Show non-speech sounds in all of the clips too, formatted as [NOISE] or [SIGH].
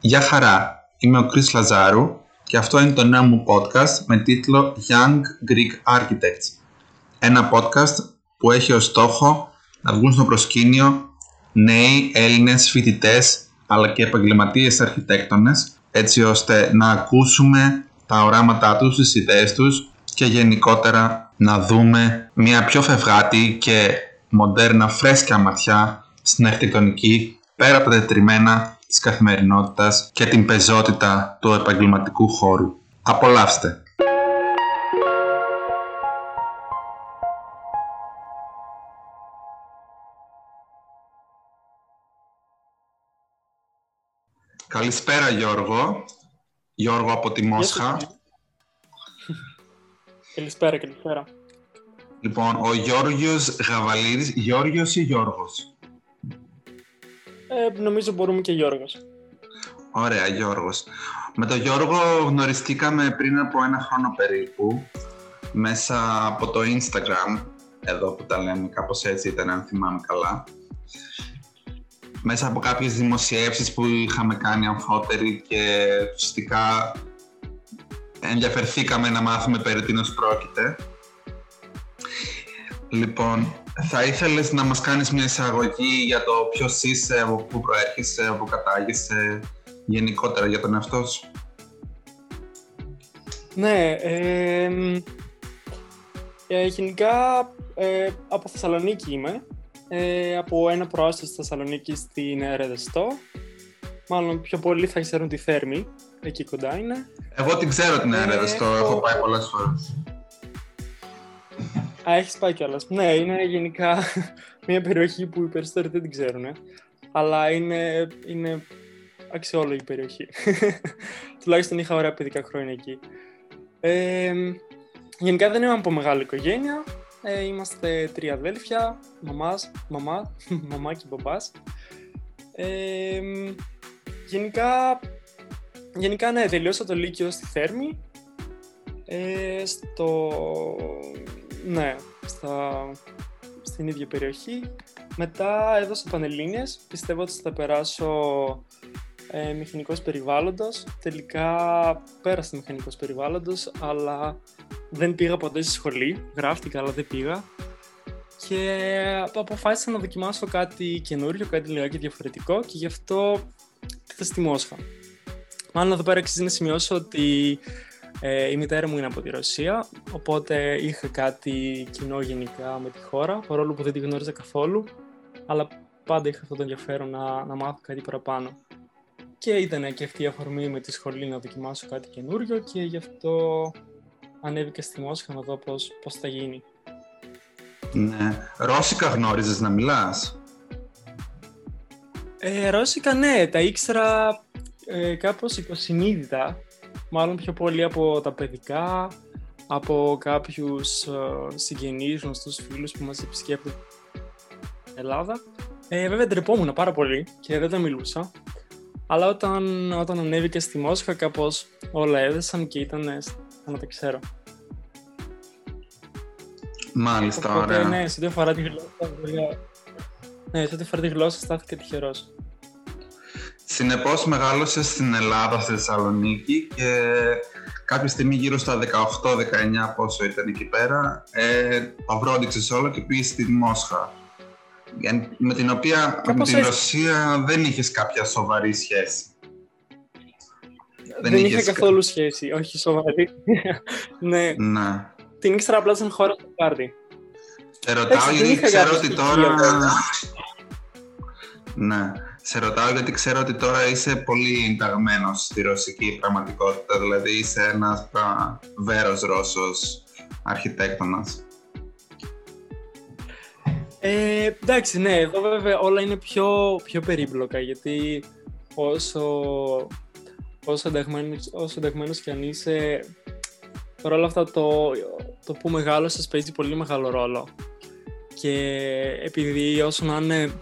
Γεια χαρά, είμαι ο Κρίς Λαζάρου και αυτό είναι το νέο μου podcast με τίτλο Young Greek Architects. Ένα podcast που έχει ως στόχο να βγουν στο προσκήνιο νέοι Έλληνες φοιτητές αλλά και επαγγελματίες αρχιτέκτονες έτσι ώστε να ακούσουμε τα οράματά τους, τις ιδέες τους και γενικότερα να δούμε μια πιο φευγάτη και μοντέρνα φρέσκια ματιά στην αρχιτεκτονική πέρα από τα τετριμένα της καθημερινότητας και την πεζότητα του επαγγελματικού χώρου. Απολαύστε! Καλησπέρα Γιώργο. Γιώργο από τη Μόσχα. Καλησπέρα, καλησπέρα. Λοιπόν, ο Γιώργος Γαβαλίδης, Γιώργος ή Γιώργος; Ε, νομίζω μπορούμε και Γιώργος. Ωραία, Γιώργος. Με τον Γιώργο γνωριστήκαμε πριν από ένα χρόνο περίπου, μέσα από το Instagram, εδώ που τα λέμε, κάπως έτσι ήταν, αν θυμάμαι καλά. Μέσα από κάποιες δημοσιεύσεις που είχαμε κάνει αμφότεροι και ουσιαστικά ενδιαφερθήκαμε να μάθουμε περί τίνος πρόκειται. Λοιπόν, θα ήθελες να μας κάνεις μια εισαγωγή για το ποιος είσαι, από πού προέρχεσαι, από πού κατάγεσαι, γενικότερα για τον εαυτό σου; Ναι, ε, ε, γενικά ε, από Θεσσαλονίκη είμαι. Ε, από ένα προάστιο στη Θεσσαλονίκη στην Ρεδεστό. Μάλλον πιο πολλοί θα ξέρουν τη Θέρμη, εκεί κοντά είναι. Εγώ την ξέρω την Ρεδεστό, έχω πάει πολλές φορές. Α, έχεις πάει κιόλας. Ναι, είναι γενικά [LAUGHS] μια περιοχή που οι περισσότεροι δεν την ξέρουν. Αλλά είναι, είναι αξιόλογη περιοχή. [LAUGHS] Τουλάχιστον είχα ωραία παιδικά χρόνια εκεί. Ε, γενικά δεν είμαι από μεγάλη οικογένεια. Ε, είμαστε τρία αδέλφια, μαμάς, μαμά, [LAUGHS] μαμά και μπαμπάς. Ε, γενικά, γενικά, ναι, τελειώσα το Λύκειο στη Θέρμη. Ε, στο ναι, στα, στην ίδια περιοχή. Μετά έδωσα Πανελλήνιες, πιστεύω ότι θα περάσω ε, μηχανικός περιβάλλοντος. Τελικά πέρασα μηχανικός περιβάλλοντος, αλλά δεν πήγα ποτέ στη σχολή. Γράφτηκα, αλλά δεν πήγα. Και αποφάσισα να δοκιμάσω κάτι καινούριο, κάτι λιγάκι διαφορετικό και γι' αυτό ήρθα στη Μόσχα. Μάλλον εδώ πέρα αξίζει να σημειώσω ότι ε, η μητέρα μου είναι από τη Ρωσία, οπότε είχα κάτι κοινό γενικά με τη χώρα, παρόλο που δεν τη γνώριζα καθόλου, αλλά πάντα είχα αυτό το ενδιαφέρον να, να μάθω κάτι παραπάνω. Και ήταν και αυτή η αφορμή με τη σχολή να δοκιμάσω κάτι καινούριο και γι' αυτό ανέβηκα στη Μόσχα να δω πώς, πώς θα γίνει. Ναι. Ρώσικα γνώριζες να μιλάς; Ε, ρώσικα ναι, τα ήξερα ε, κάπως υποσυνείδητα μάλλον πιο πολύ από τα παιδικά, από κάποιους ε, συγγενείς, γνωστούς φίλους που μας επισκέπτονται στην Ελλάδα. Ε, βέβαια ντρεπόμουν πάρα πολύ και δεν τα μιλούσα. Αλλά όταν, όταν ανέβηκα στη Μόσχα κάπως όλα έδεσαν και ήταν να τα ξέρω. Μάλιστα, Οπότε, ωραία. Ναι, σε ό,τι αφορά τη γλώσσα, ναι, σε ό,τι αφορά τη γλώσσα στάθηκα τυχερός. Συνεπώς μεγάλωσε στην Ελλάδα, στη Θεσσαλονίκη και κάποια στιγμή γύρω στα 18-19 πόσο ήταν εκεί πέρα ε, παυρόντιξες όλο και πήγες στη Μόσχα με την οποία με την Ρωσία δεν είχες κάποια σοβαρή σχέση. Δεν, δεν είχες καθόλου σχέση, όχι σοβαρή. [LAUGHS] ναι. ναι. Την ήξερα απλά σαν χώρα στο πάρτι. Σε ρωτάω γιατί ξέρω ότι τώρα... ναι. Σε ρωτάω γιατί ξέρω ότι τώρα είσαι πολύ ενταγμένος στη ρωσική πραγματικότητα, δηλαδή είσαι ένας βέρος Ρώσος αρχιτέκτονας. Ε, εντάξει, ναι, εδώ βέβαια όλα είναι πιο, πιο περίπλοκα, γιατί όσο, όσο, ενταγμένος, όσο ενταγμένος κι αν είσαι, παρόλα αυτά το, το που μεγάλωσες παίζει πολύ μεγάλο ρόλο. Και επειδή όσο να είναι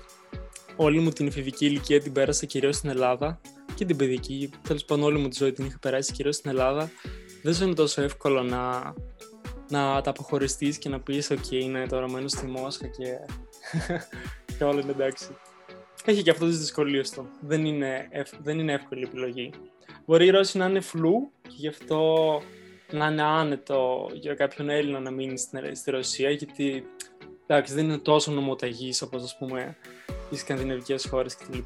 όλη μου την εφηβική ηλικία την πέρασα κυρίως στην Ελλάδα και την παιδική. Τέλος πάντων, όλη μου τη ζωή την είχα περάσει κυρίως στην Ελλάδα. Δεν σου είναι τόσο εύκολο να, να τα αποχωριστείς και να πεις: OK, είναι τώρα μένω στη Μόσχα και, [LAUGHS] και όλα είναι εντάξει. έχει και αυτό τις δυσκολίες του. Δεν είναι, δεν είναι εύκολη επιλογή. Μπορεί η Ρώση να είναι φλού και γι' αυτό να είναι άνετο για κάποιον Έλληνα να μείνει στη Ρωσία, γιατί εντάξει, δεν είναι τόσο νομοταγής όπως ας πούμε οι σκανδιναβικές χώρες κτλ.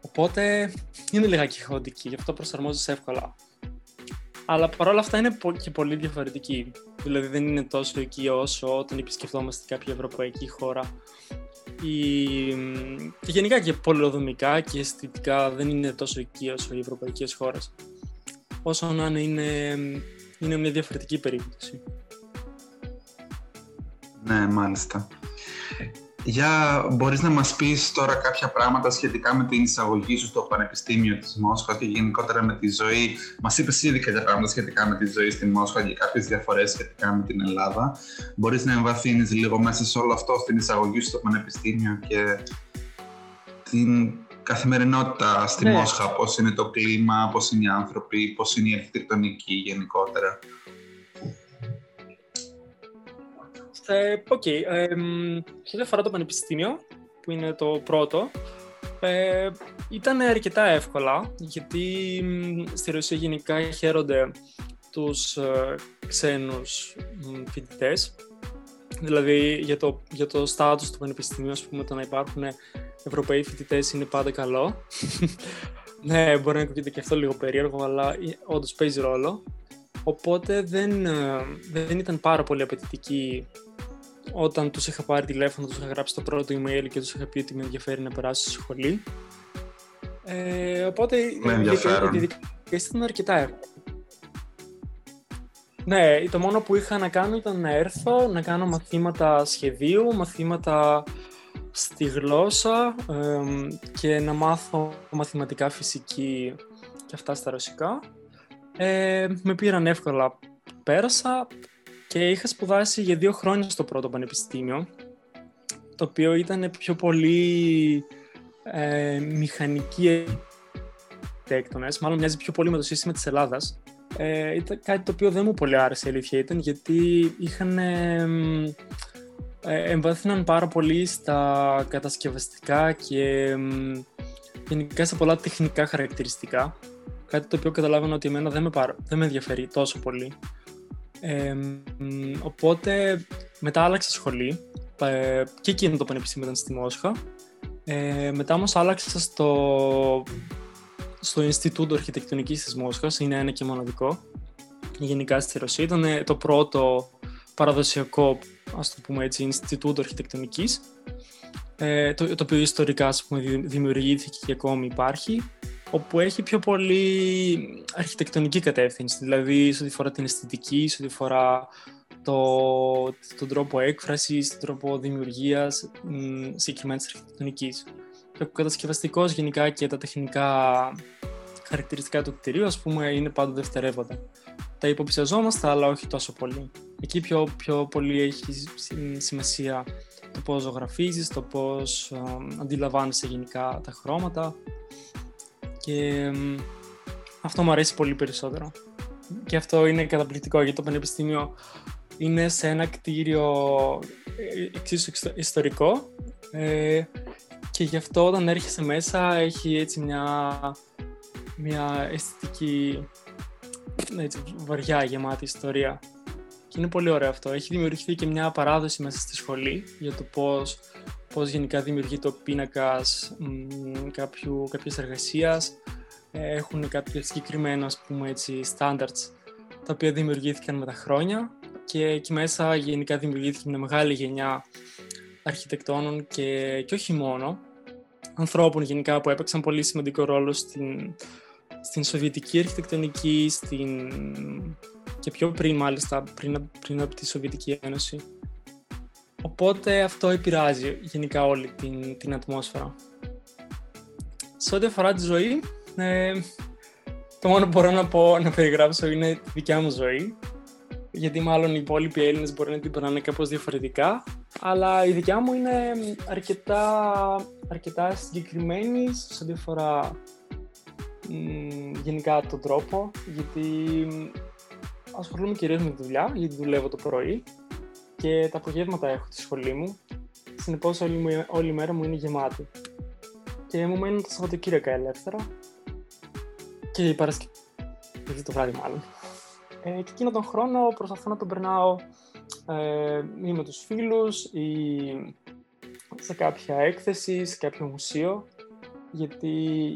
Οπότε είναι λιγάκι χαοτική, γι' αυτό προσαρμόζεσαι εύκολα. Αλλά παρόλα αυτά είναι και πολύ διαφορετική. Δηλαδή δεν είναι τόσο εκεί όσο όταν επισκεφτόμαστε κάποια ευρωπαϊκή χώρα. Η... Και γενικά και πολυοδομικά και αισθητικά δεν είναι τόσο εκεί όσο οι ευρωπαϊκές χώρες. Όσο να είναι, είναι, είναι μια διαφορετική περίπτωση. Ναι, μάλιστα. Για μπορείς να μας πεις τώρα κάποια πράγματα σχετικά με την εισαγωγή σου στο Πανεπιστήμιο της Μόσχας και γενικότερα με τη ζωή. Μας είπες ήδη κάποια πράγματα σχετικά με τη ζωή στη Μόσχα και κάποιες διαφορές σχετικά με την Ελλάδα. Μπορείς να εμβαθύνεις λίγο μέσα σε όλο αυτό, στην εισαγωγή σου στο Πανεπιστήμιο και την καθημερινότητα στη ναι. Μόσχα, πώς είναι το κλίμα, πώς είναι οι άνθρωποι, πώς είναι η αρχιτεκτονική γενικότερα. Ε, ok. Okay. Ε, σε ό,τι αφορά το πανεπιστήμιο, που είναι το πρώτο, ε, ήταν αρκετά εύκολα, γιατί στη Ρωσία γενικά χαίρονται τους ε, ξένους φοιτητές. Δηλαδή για το, για το στάτους του πανεπιστημίου, ας πούμε, το να υπάρχουν Ευρωπαίοι φοιτητές είναι πάντα καλό. [LAUGHS] ναι, μπορεί να ακούγεται και αυτό λίγο περίεργο, αλλά όντως παίζει ρόλο. Οπότε δεν, ε, δεν ήταν πάρα πολύ απαιτητική όταν τους είχα πάρει τηλέφωνο, τους είχα γράψει το πρώτο email και τους είχα πει ότι με ενδιαφέρει να περάσω στη σχολή. Ε, οπότε η διαδικασία ήταν αρκετά εύκολη. Ναι, το μόνο που είχα να κάνω ήταν να έρθω, να κάνω μαθήματα σχεδίου, μαθήματα στη γλώσσα και να μάθω μαθηματικά, φυσική και αυτά στα ρωσικά. Ε, με πήραν εύκολα, πέρασα και είχα σπουδάσει για δύο χρόνια στο πρώτο πανεπιστήμιο, το οποίο ήταν πιο πολύ ε, μηχανική τέκτονες, μάλλον μοιάζει πιο πολύ με το σύστημα της Ελλάδας. Ε, ήταν κάτι το οποίο δεν μου πολύ άρεσε η αλήθεια ήταν, γιατί είχαν... Ε, εμβάθυναν πάρα πολύ στα κατασκευαστικά και γενικά σε πολλά τεχνικά χαρακτηριστικά. Κάτι το οποίο καταλάβαινα ότι εμένα δεν με, δεν με ενδιαφέρει τόσο πολύ. Ε, οπότε μετά άλλαξα σχολή ε, και εκείνο το πανεπιστήμιο ήταν στη Μόσχα. Ε, μετά όμως άλλαξα στο, στο Ινστιτούτο Αρχιτεκτονικής της Μόσχας, είναι ένα και μοναδικό. Γενικά στη Ρωσία ήταν το πρώτο παραδοσιακό, ας το πούμε έτσι, Ινστιτούτο Αρχιτεκτονικής. Ε, το, το οποίο ιστορικά ας πούμε, δημιουργήθηκε και ακόμη υπάρχει όπου έχει πιο πολύ αρχιτεκτονική κατεύθυνση, δηλαδή σε ό,τι φορά την αισθητική, σε ό,τι φορά το, τον τρόπο έκφρασης, τον τρόπο δημιουργίας συγκεκριμένη αρχιτεκτονικής. Και ο κατασκευαστικός γενικά και τα τεχνικά χαρακτηριστικά του κτηρίου, ας πούμε, είναι πάντα δευτερεύοντα. Τα υποψιαζόμαστε, αλλά όχι τόσο πολύ. Εκεί πιο, πιο πολύ έχει σημασία το πώς ζωγραφίζεις, το πώς αντιλαμβάνεσαι γενικά τα χρώματα, και αυτό μου αρέσει πολύ περισσότερο. Και αυτό είναι καταπληκτικό γιατί το Πανεπιστήμιο είναι σε ένα κτίριο ε, εξίσου ιστορικό ε, και γι' αυτό όταν έρχεσαι μέσα έχει έτσι μια, μια αισθητική έτσι, βαριά γεμάτη ιστορία. Και είναι πολύ ωραίο αυτό. Έχει δημιουργηθεί και μια παράδοση μέσα στη σχολή για το πώς πώς γενικά δημιουργεί το πίνακας κάποιου, κάποιες εργασίας. Ε, έχουν κάποια συγκεκριμένα, ας πούμε έτσι, standards τα οποία δημιουργήθηκαν με τα χρόνια και εκεί μέσα γενικά δημιουργήθηκε μια μεγάλη γενιά αρχιτεκτόνων και, και όχι μόνο, ανθρώπων γενικά που έπαιξαν πολύ σημαντικό ρόλο στην, στην σοβιετική αρχιτεκτονική, στην, και πιο πριν μάλιστα, πριν, πριν από τη Σοβιετική Ένωση. Οπότε αυτό επηρεάζει γενικά όλη την, την ατμόσφαιρα. Σε ό,τι αφορά τη ζωή, ε, το μόνο που μπορώ να πω, να περιγράψω είναι τη δικιά μου ζωή. Γιατί μάλλον οι υπόλοιποι Έλληνες μπορεί να την περνάνε κάπως διαφορετικά. Αλλά η δικιά μου είναι αρκετά, αρκετά συγκεκριμένη σε ό,τι αφορά γενικά τον τρόπο. Γιατί ασχολούμαι κυρίως με τη δουλειά, γιατί δουλεύω το πρωί και τα απογεύματα έχω τη σχολή μου. συνεπώς όλη, μου- όλη η μέρα μου είναι γεμάτη. Και μου μένουν τα Σαββατοκύριακα ελεύθερα και η Παρασκευή το βράδυ μάλλον. Ε, και εκείνο τον χρόνο προσπαθώ να τον περνάω ε, ή με τους φίλους ή σε κάποια έκθεση, σε κάποιο μουσείο γιατί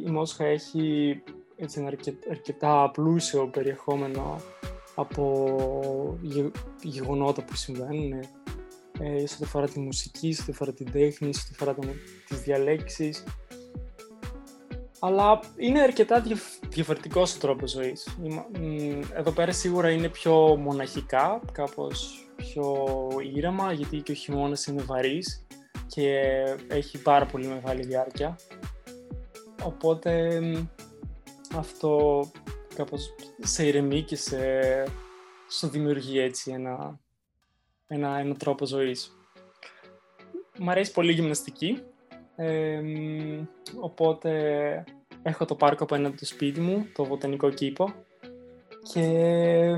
η Μόσχα έχει έτσι, ένα αρκε- αρκετά πλούσιο περιεχόμενο από γε- γεγονότα που συμβαίνουν ε, σε ό,τι αφορά τη μουσική, σε ό,τι αφορά την τέχνη, σε ό,τι αφορά τον- τις διαλέξεις. Αλλά είναι αρκετά διαφ- διαφορετικός ο τρόπος ζωής. Είμα- μ, Εδώ πέρα σίγουρα είναι πιο μοναχικά, κάπως πιο ήρεμα, γιατί και ο χειμώνας είναι βαρύς και έχει πάρα πολύ μεγάλη διάρκεια. Οπότε μ, αυτό κάπως σε ηρεμεί και σε, σου δημιουργεί έτσι ένα, ένα, ένα τρόπο ζωής. Μ' αρέσει πολύ η γυμναστική, ε, μ, οπότε έχω το πάρκο απέναντι το σπίτι μου, το βοτανικό κήπο και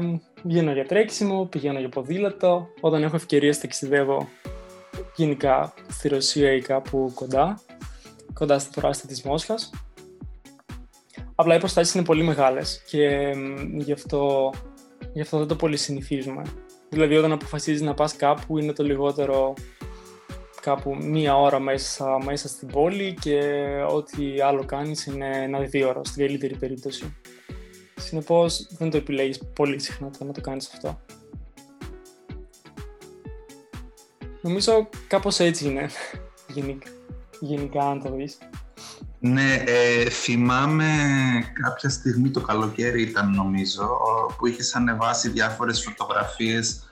μ, βγαίνω για τρέξιμο, πηγαίνω για ποδήλατο, όταν έχω ευκαιρίες ταξιδεύω γενικά στη Ρωσία ή κάπου κοντά, κοντά στην προάστια της Μόσχας. Απλά οι προστάσεις είναι πολύ μεγάλες και μ, γι, αυτό, γι' αυτό δεν το πολύ συνηθίζουμε. Δηλαδή όταν αποφασίζεις να πας κάπου είναι το λιγότερο κάπου μία ώρα μέσα, μέσα στην πόλη και ό,τι άλλο κάνεις είναι ένα-δύο ώρα στην καλύτερη περίπτωση. Συνεπώς δεν το επιλέγεις πολύ συχνά το να το κάνεις αυτό. Νομίζω κάπως έτσι είναι [LAUGHS] γενικά, γενικά αν το δεις. Ναι, ε, θυμάμαι κάποια στιγμή το καλοκαίρι ήταν νομίζω που είχες ανεβάσει διάφορες φωτογραφίες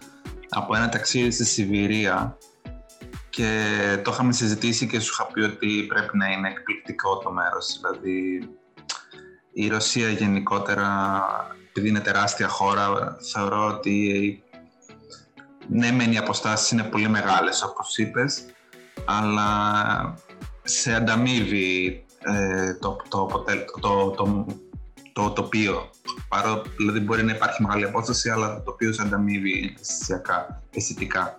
από ένα ταξίδι στη Σιβηρία και το είχαμε συζητήσει και σου είχα πει ότι πρέπει να είναι εκπληκτικό το μέρος. Δηλαδή η Ρωσία γενικότερα, επειδή είναι τεράστια χώρα, θεωρώ ότι ναι μεν οι αποστάσεις είναι πολύ μεγάλες όπως είπες, αλλά σε ανταμείβει ε, το, το, αποτέλ- το, το, το, τοπίο. Παρό, δηλαδή μπορεί να υπάρχει μεγάλη απόσταση, αλλά το τοπίο σε ανταμείβει αισθησιακά, αισθητικά.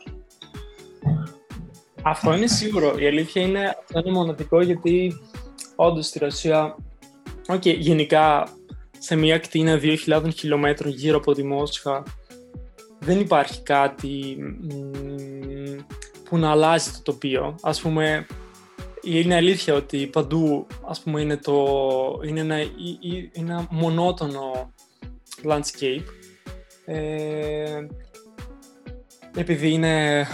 Αυτό είναι σίγουρο. Η αλήθεια είναι αυτό είναι μοναδικό γιατί όντως στη Ρωσία, οκ, γενικά σε μια ακτίνα 2.000 χιλιόμετρων γύρω από τη Μόσχα δεν υπάρχει κάτι μ, που να αλλάζει το τοπίο. Ας πούμε, είναι αλήθεια ότι παντού ας πούμε, είναι, το, είναι ένα, ή- ή- ένα μονότονο landscape. Ε, επειδή είναι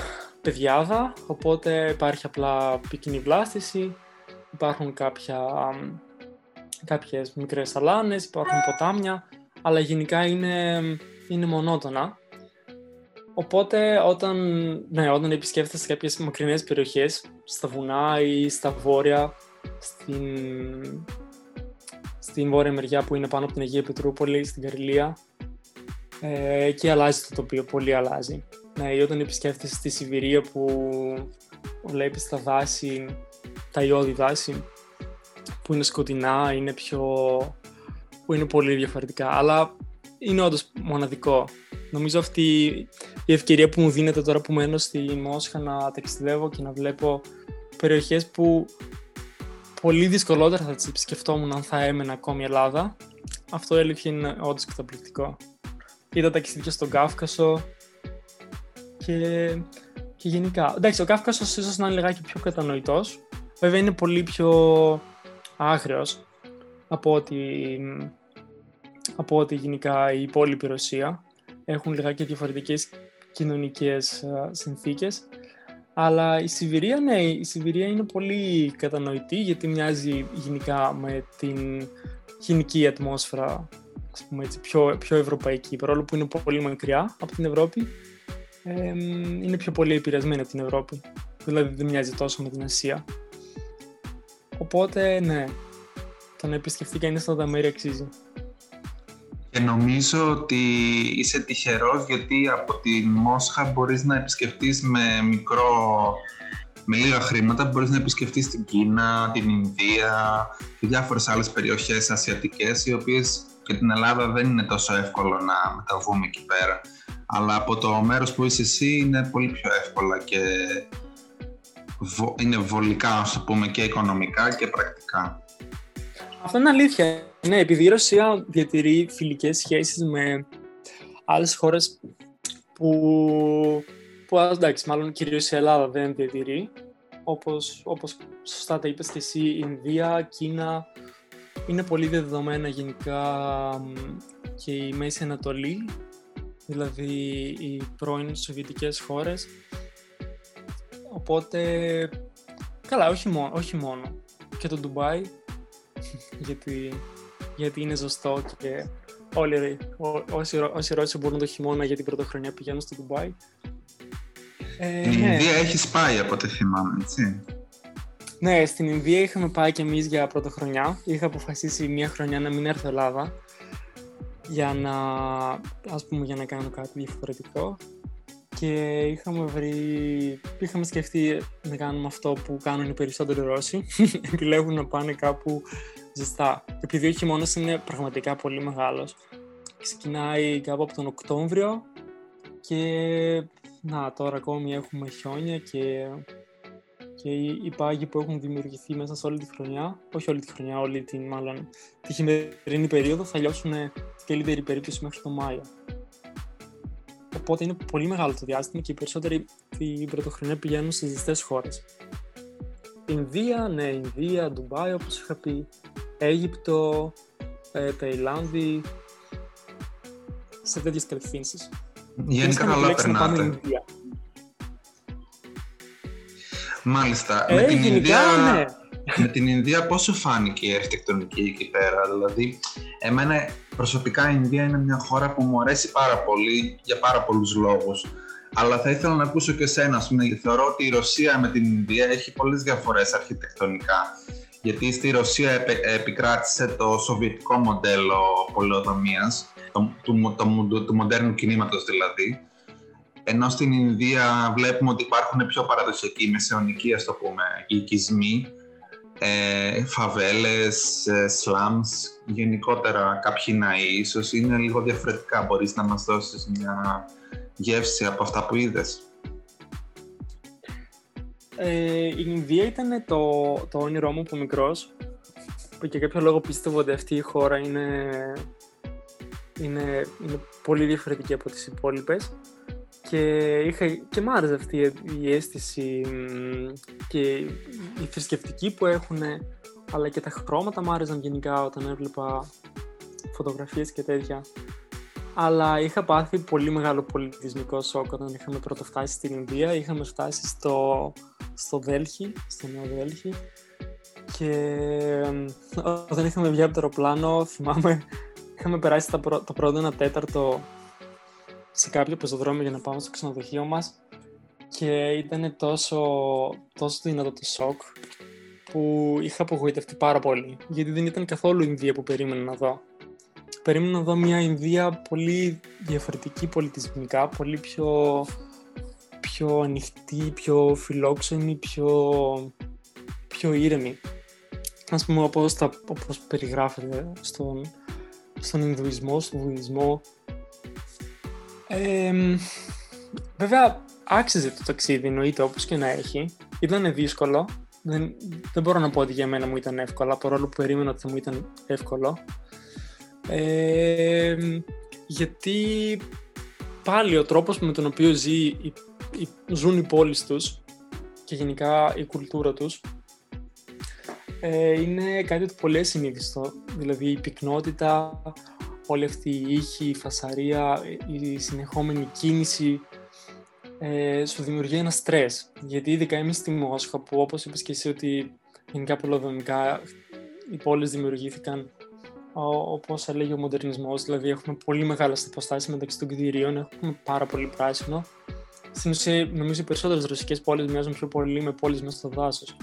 πεδιάδα, οπότε υπάρχει απλά πυκνή βλάστηση, υπάρχουν κάποια, μ, κάποιες μικρές σαλάνες, υπάρχουν ποτάμια, αλλά γενικά είναι, είναι μονότονα. Οπότε όταν, ναι, όταν επισκέφτεσαι κάποιες μακρινές περιοχές, στα βουνά ή στα βόρεια, στην, στην βόρεια μεριά που είναι πάνω από την Αγία Πετρούπολη, στην Καριλία, ε, εκεί αλλάζει το τοπίο, πολύ αλλάζει. Ναι, ή όταν επισκέφτεσαι στη Σιβηρία που βλέπεις τα δάση, τα ιώδη δάση, που είναι σκοτεινά, είναι πιο... που είναι πολύ διαφορετικά, αλλά είναι όντως μοναδικό. Νομίζω αυτή η ευκαιρία που μου δίνεται τώρα που μένω στη Μόσχα να ταξιδεύω και να βλέπω περιοχές που πολύ δυσκολότερα θα τις επισκεφτόμουν αν θα έμενα ακόμη Ελλάδα. Αυτό η αλήθεια είναι όντως καταπληκτικό. Είδα ταξίδια στον Κάφκασο και, και γενικά. Εντάξει, ο Κάφκασος ίσως να είναι λιγάκι πιο κατανοητός. Βέβαια είναι πολύ πιο άγριος από ότι, από ότι γενικά η υπόλοιπη Ρωσία. Έχουν λιγάκι διαφορετικές κοινωνικές α, συνθήκες. Αλλά η Σιβηρία, ναι, η Σιβηρία είναι πολύ κατανοητή γιατί μοιάζει γενικά με την γενική ατμόσφαιρα ας πούμε έτσι, πιο, πιο ευρωπαϊκή, παρόλο που είναι πολύ μακριά από την Ευρώπη, ε, είναι πιο πολύ επηρεασμένη από την Ευρώπη. Δηλαδή δεν μοιάζει τόσο με την Ασία. Οπότε, ναι, το να επισκεφτεί κανείς αυτά τα μέρη αξίζει. Και νομίζω ότι είσαι τυχερός γιατί από τη Μόσχα μπορείς να επισκεφτείς με μικρό, με λίγα χρήματα, μπορείς να επισκεφτείς την Κίνα, την Ινδία και διάφορες άλλες περιοχές ασιατικές οι οποίες και την Ελλάδα δεν είναι τόσο εύκολο να μεταβούμε εκεί πέρα. Αλλά από το μέρος που είσαι εσύ είναι πολύ πιο εύκολα και είναι βολικά, ας το πούμε, και οικονομικά και πρακτικά. Αυτό είναι αλήθεια. Ναι, επειδή η Ρωσία διατηρεί φιλικές σχέσεις με άλλες χώρες που, που εντάξει, μάλλον κυρίως η Ελλάδα δεν διατηρεί, όπως, όπως σωστά τα είπες και εσύ, η Ινδία, Κίνα, είναι πολύ δεδομένα γενικά και η Μέση Ανατολή, δηλαδή οι πρώην Σοβιετικές χώρες. Οπότε, καλά, όχι μόνο, όχι μόνο. Και το Ντουμπάι, [LAUGHS] γιατί, γιατί είναι ζωστό και όλοι όσοι, όσοι Ρώσοι μπορούν το χειμώνα για την πρωτοχρονιά πηγαίνουν στο Ντουμπάι. Ε, η ναι. Ινδία έχει πάει από ό,τι θυμάμαι, έτσι. Ναι, στην Ινδία είχαμε πάει κι εμείς για πρωτοχρονιά. Είχα αποφασίσει μία χρονιά να μην έρθω Ελλάδα για να, ας πούμε, για να κάνω κάτι διαφορετικό και είχαμε βρει, είχαμε σκεφτεί να κάνουμε αυτό που κάνουν οι περισσότεροι Ρώσοι, [LAUGHS] επιλέγουν να πάνε κάπου ζεστά. Επειδή ο χειμώνας είναι πραγματικά πολύ μεγάλος, ξεκινάει κάπου από τον Οκτώβριο και να τώρα ακόμη έχουμε χιόνια και, και οι πάγοι που έχουν δημιουργηθεί μέσα σε όλη τη χρονιά, όχι όλη τη χρονιά, όλη την μάλλον τη χειμερινή περίοδο θα λιώσουν καλύτερη περίπτωση μέχρι το Μάιο. Οπότε είναι πολύ μεγάλο το διάστημα και οι περισσότεροι την πρωτοχρονιά πηγαίνουν στις ζεστές χώρες. Ινδία, ναι, Ινδία, Ντουμπάι, όπως είχα πει, Αίγυπτο, ε, Ταϊλάνδη, σε τέτοιες κατευθύνσεις. Γενικά καλά περνάτε. Μάλιστα. Ε, με την γενικά, Ινδία, ναι. Με την Ινδία πόσο φάνηκε η αρχιτεκτονική εκεί πέρα, δηλαδή εμένα προσωπικά η Ινδία είναι μια χώρα που μου αρέσει πάρα πολύ για πάρα πολλούς λόγους. Αλλά θα ήθελα να ακούσω και εσένα, ας πούμε, θεωρώ ότι η Ρωσία με την Ινδία έχει πολλές διαφορές αρχιτεκτονικά. Γιατί στη Ρωσία επικράτησε το σοβιετικό μοντέλο πολεοδομίας, το, του, το, του μοντέρνου κινήματος δηλαδή, ενώ στην Ινδία βλέπουμε ότι υπάρχουν πιο παραδοσιακοί μεσαιωνικοί, ας το πούμε, οικισμοί, ε, φαβέλες, ε, σλάμς, γενικότερα κάποιοι ναοί, ίσως είναι λίγο διαφορετικά. Μπορείς να μας δώσεις μια γεύση από αυτά που είδες. Ε, η Ινδία ήταν το, το όνειρό μου από μικρός που για κάποιο λόγο πίστευα ότι αυτή η χώρα είναι, είναι, είναι πολύ διαφορετική από τις υπόλοιπες και, είχα, και μ' άρεσε αυτή η αίσθηση και η θρησκευτική που έχουν αλλά και τα χρώματα μ' άρεσαν γενικά όταν έβλεπα φωτογραφίες και τέτοια. Αλλά είχα πάθει πολύ μεγάλο πολιτισμικό σοκ όταν είχαμε πρώτο φτάσει στην Ινδία. Είχαμε φτάσει στο, στο Δέλχη, στο Νέο Δέλχη. Και όταν είχαμε βγει από το αεροπλάνο θυμάμαι είχαμε περάσει το πρώτο ένα τέταρτο σε κάποιο πεζοδρόμιο για να πάμε στο ξενοδοχείο μας και ήταν τόσο, τόσο δυνατό το σοκ που είχα απογοητευτεί πάρα πολύ γιατί δεν ήταν καθόλου η Ινδία που περίμενα να δω. Περίμενα να δω μια Ινδία πολύ διαφορετική πολιτισμικά, πολύ πιο, πιο ανοιχτή, πιο φιλόξενη, πιο, πιο ήρεμη. Ας πούμε όπως, τα, όπως περιγράφεται στον, στον Ινδουισμό, στον Βουδισμό, βέβαια, άξιζε το ταξίδι, εννοείται όπως και να έχει. Ήταν δύσκολο. Δεν, δεν μπορώ να πω ότι για μένα μου ήταν εύκολο, παρόλο που περίμενα ότι θα μου ήταν εύκολο. γιατί πάλι ο τρόπος με τον οποίο ζει, η, η, ζουν οι πόλεις τους και γενικά η κουλτούρα τους ε, είναι κάτι το πολύ ασυνήθιστο. Δηλαδή η πυκνότητα, όλη αυτή η ήχη, η φασαρία, η συνεχόμενη κίνηση ε, σου δημιουργεί ένα στρες. Γιατί ειδικά είμαι στη Μόσχα που όπως είπες και εσύ ότι γενικά πολυδομικά οι πόλεις δημιουργήθηκαν όπως έλεγε ο μοντερνισμός, δηλαδή έχουμε πολύ μεγάλες αποστάσεις μεταξύ των κτηρίων, έχουμε πάρα πολύ πράσινο. Στην ουσία, νομίζω οι περισσότερες ρωσικές πόλεις μοιάζουν πιο πολύ με πόλεις μέσα στο δάσος.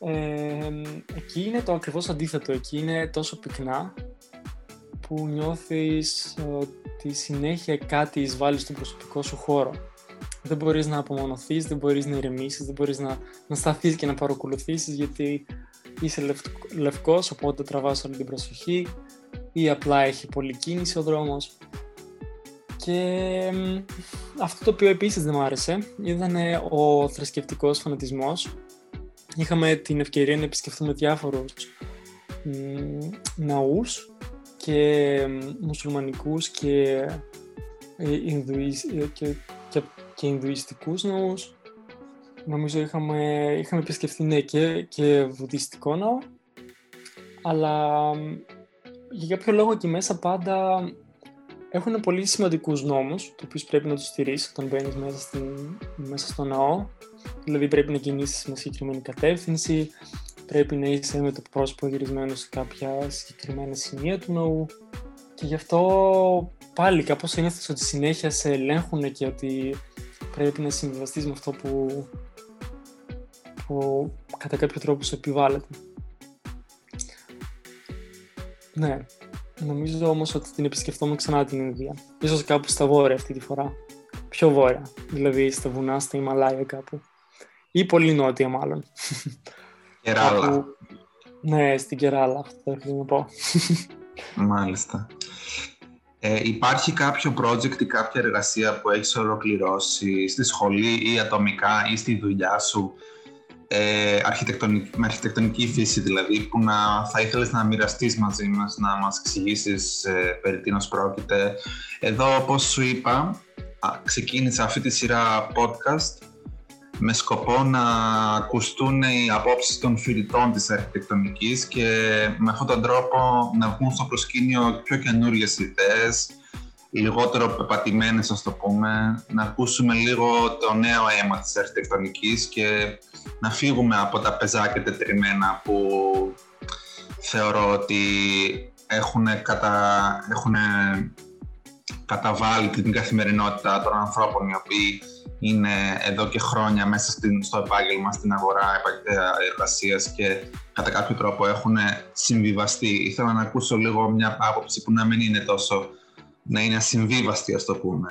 Ε, εκεί είναι το ακριβώς αντίθετο, εκεί είναι τόσο πυκνά που νιώθεις ότι συνέχεια κάτι εισβάλλεις στον προσωπικό σου χώρο. Δεν μπορείς να απομονωθείς, δεν μπορείς να ηρεμήσεις, δεν μπορείς να, να σταθείς και να παρακολουθήσεις γιατί είσαι λευ, λευκός, οπότε τραβάς όλη την προσοχή ή απλά έχει πολλή κίνηση ο δρόμος. Και αυτό το οποίο επίσης δεν μου άρεσε ήταν ο θρησκευτικός φανατισμός. Είχαμε την ευκαιρία να επισκεφθούμε διάφορους ναούς και μουσουλμανικούς και, ε, Ινδουισ, ε, και, και, και Ινδουιστικούς ναούς. Νομίζω είχαμε, είχαμε επισκεφθεί ναι, και, και βουδιστικό ναό. Αλλά για κάποιο λόγο εκεί μέσα πάντα έχουν πολύ σημαντικούς νόμους, του οποίους πρέπει να τους στηρίσεις όταν μπαίνεις μέσα, μέσα στο ναό. Δηλαδή πρέπει να κινήσεις με συγκεκριμένη κατεύθυνση, πρέπει να είσαι με το πρόσωπο γυρισμένο σε κάποια συγκεκριμένα σημεία του ναού και γι' αυτό πάλι κάπως ένιωθες ότι συνέχεια σε ελέγχουν και ότι πρέπει να συμβιβαστείς με αυτό που, που κατά κάποιο τρόπο σου επιβάλλεται. Ναι, νομίζω όμως ότι την επισκεφτόμουν ξανά την Ινδία. Ίσως κάπου στα βόρεια αυτή τη φορά. Πιο βόρεια, δηλαδή στα βουνά, στα Ιμαλάια κάπου. Ή πολύ νότια μάλλον. [LAUGHS] Κεράλα. Ναι, στην Κεράλα, αυτό θέλω να πω. Μάλιστα. Ε, υπάρχει κάποιο project ή κάποια εργασία που έχεις ολοκληρώσει στη σχολή ή ατομικά ή στη δουλειά σου ε, αρχιτεκτονική, με αρχιτεκτονική φύση δηλαδή που να, θα ήθελες να μοιραστείς μαζί μας, να μας εξηγήσεις ε, περί τίνος πρόκειται. Εδώ όπως σου είπα ξεκίνησα αυτή τη σειρά podcast με σκοπό να ακουστούν οι απόψεις των φοιτητών της αρχιτεκτονικής και με αυτόν τον τρόπο να βγουν στο προσκήνιο πιο καινούριες ιδέες, λιγότερο πεπατημένες ας το πούμε, να ακούσουμε λίγο το νέο αίμα της αρχιτεκτονικής και να φύγουμε από τα πεζάκια τετριμένα που θεωρώ ότι έχουν, κατα... έχουν καταβάλει την καθημερινότητα των ανθρώπων οι οποίοι είναι εδώ και χρόνια μέσα στην, στο επάγγελμα, στην αγορά εργασίας και κατά κάποιο τρόπο έχουν συμβιβαστεί. Ήθελα να ακούσω λίγο μια άποψη που να μην είναι τόσο, να είναι ασυμβίβαστη ας το πούμε.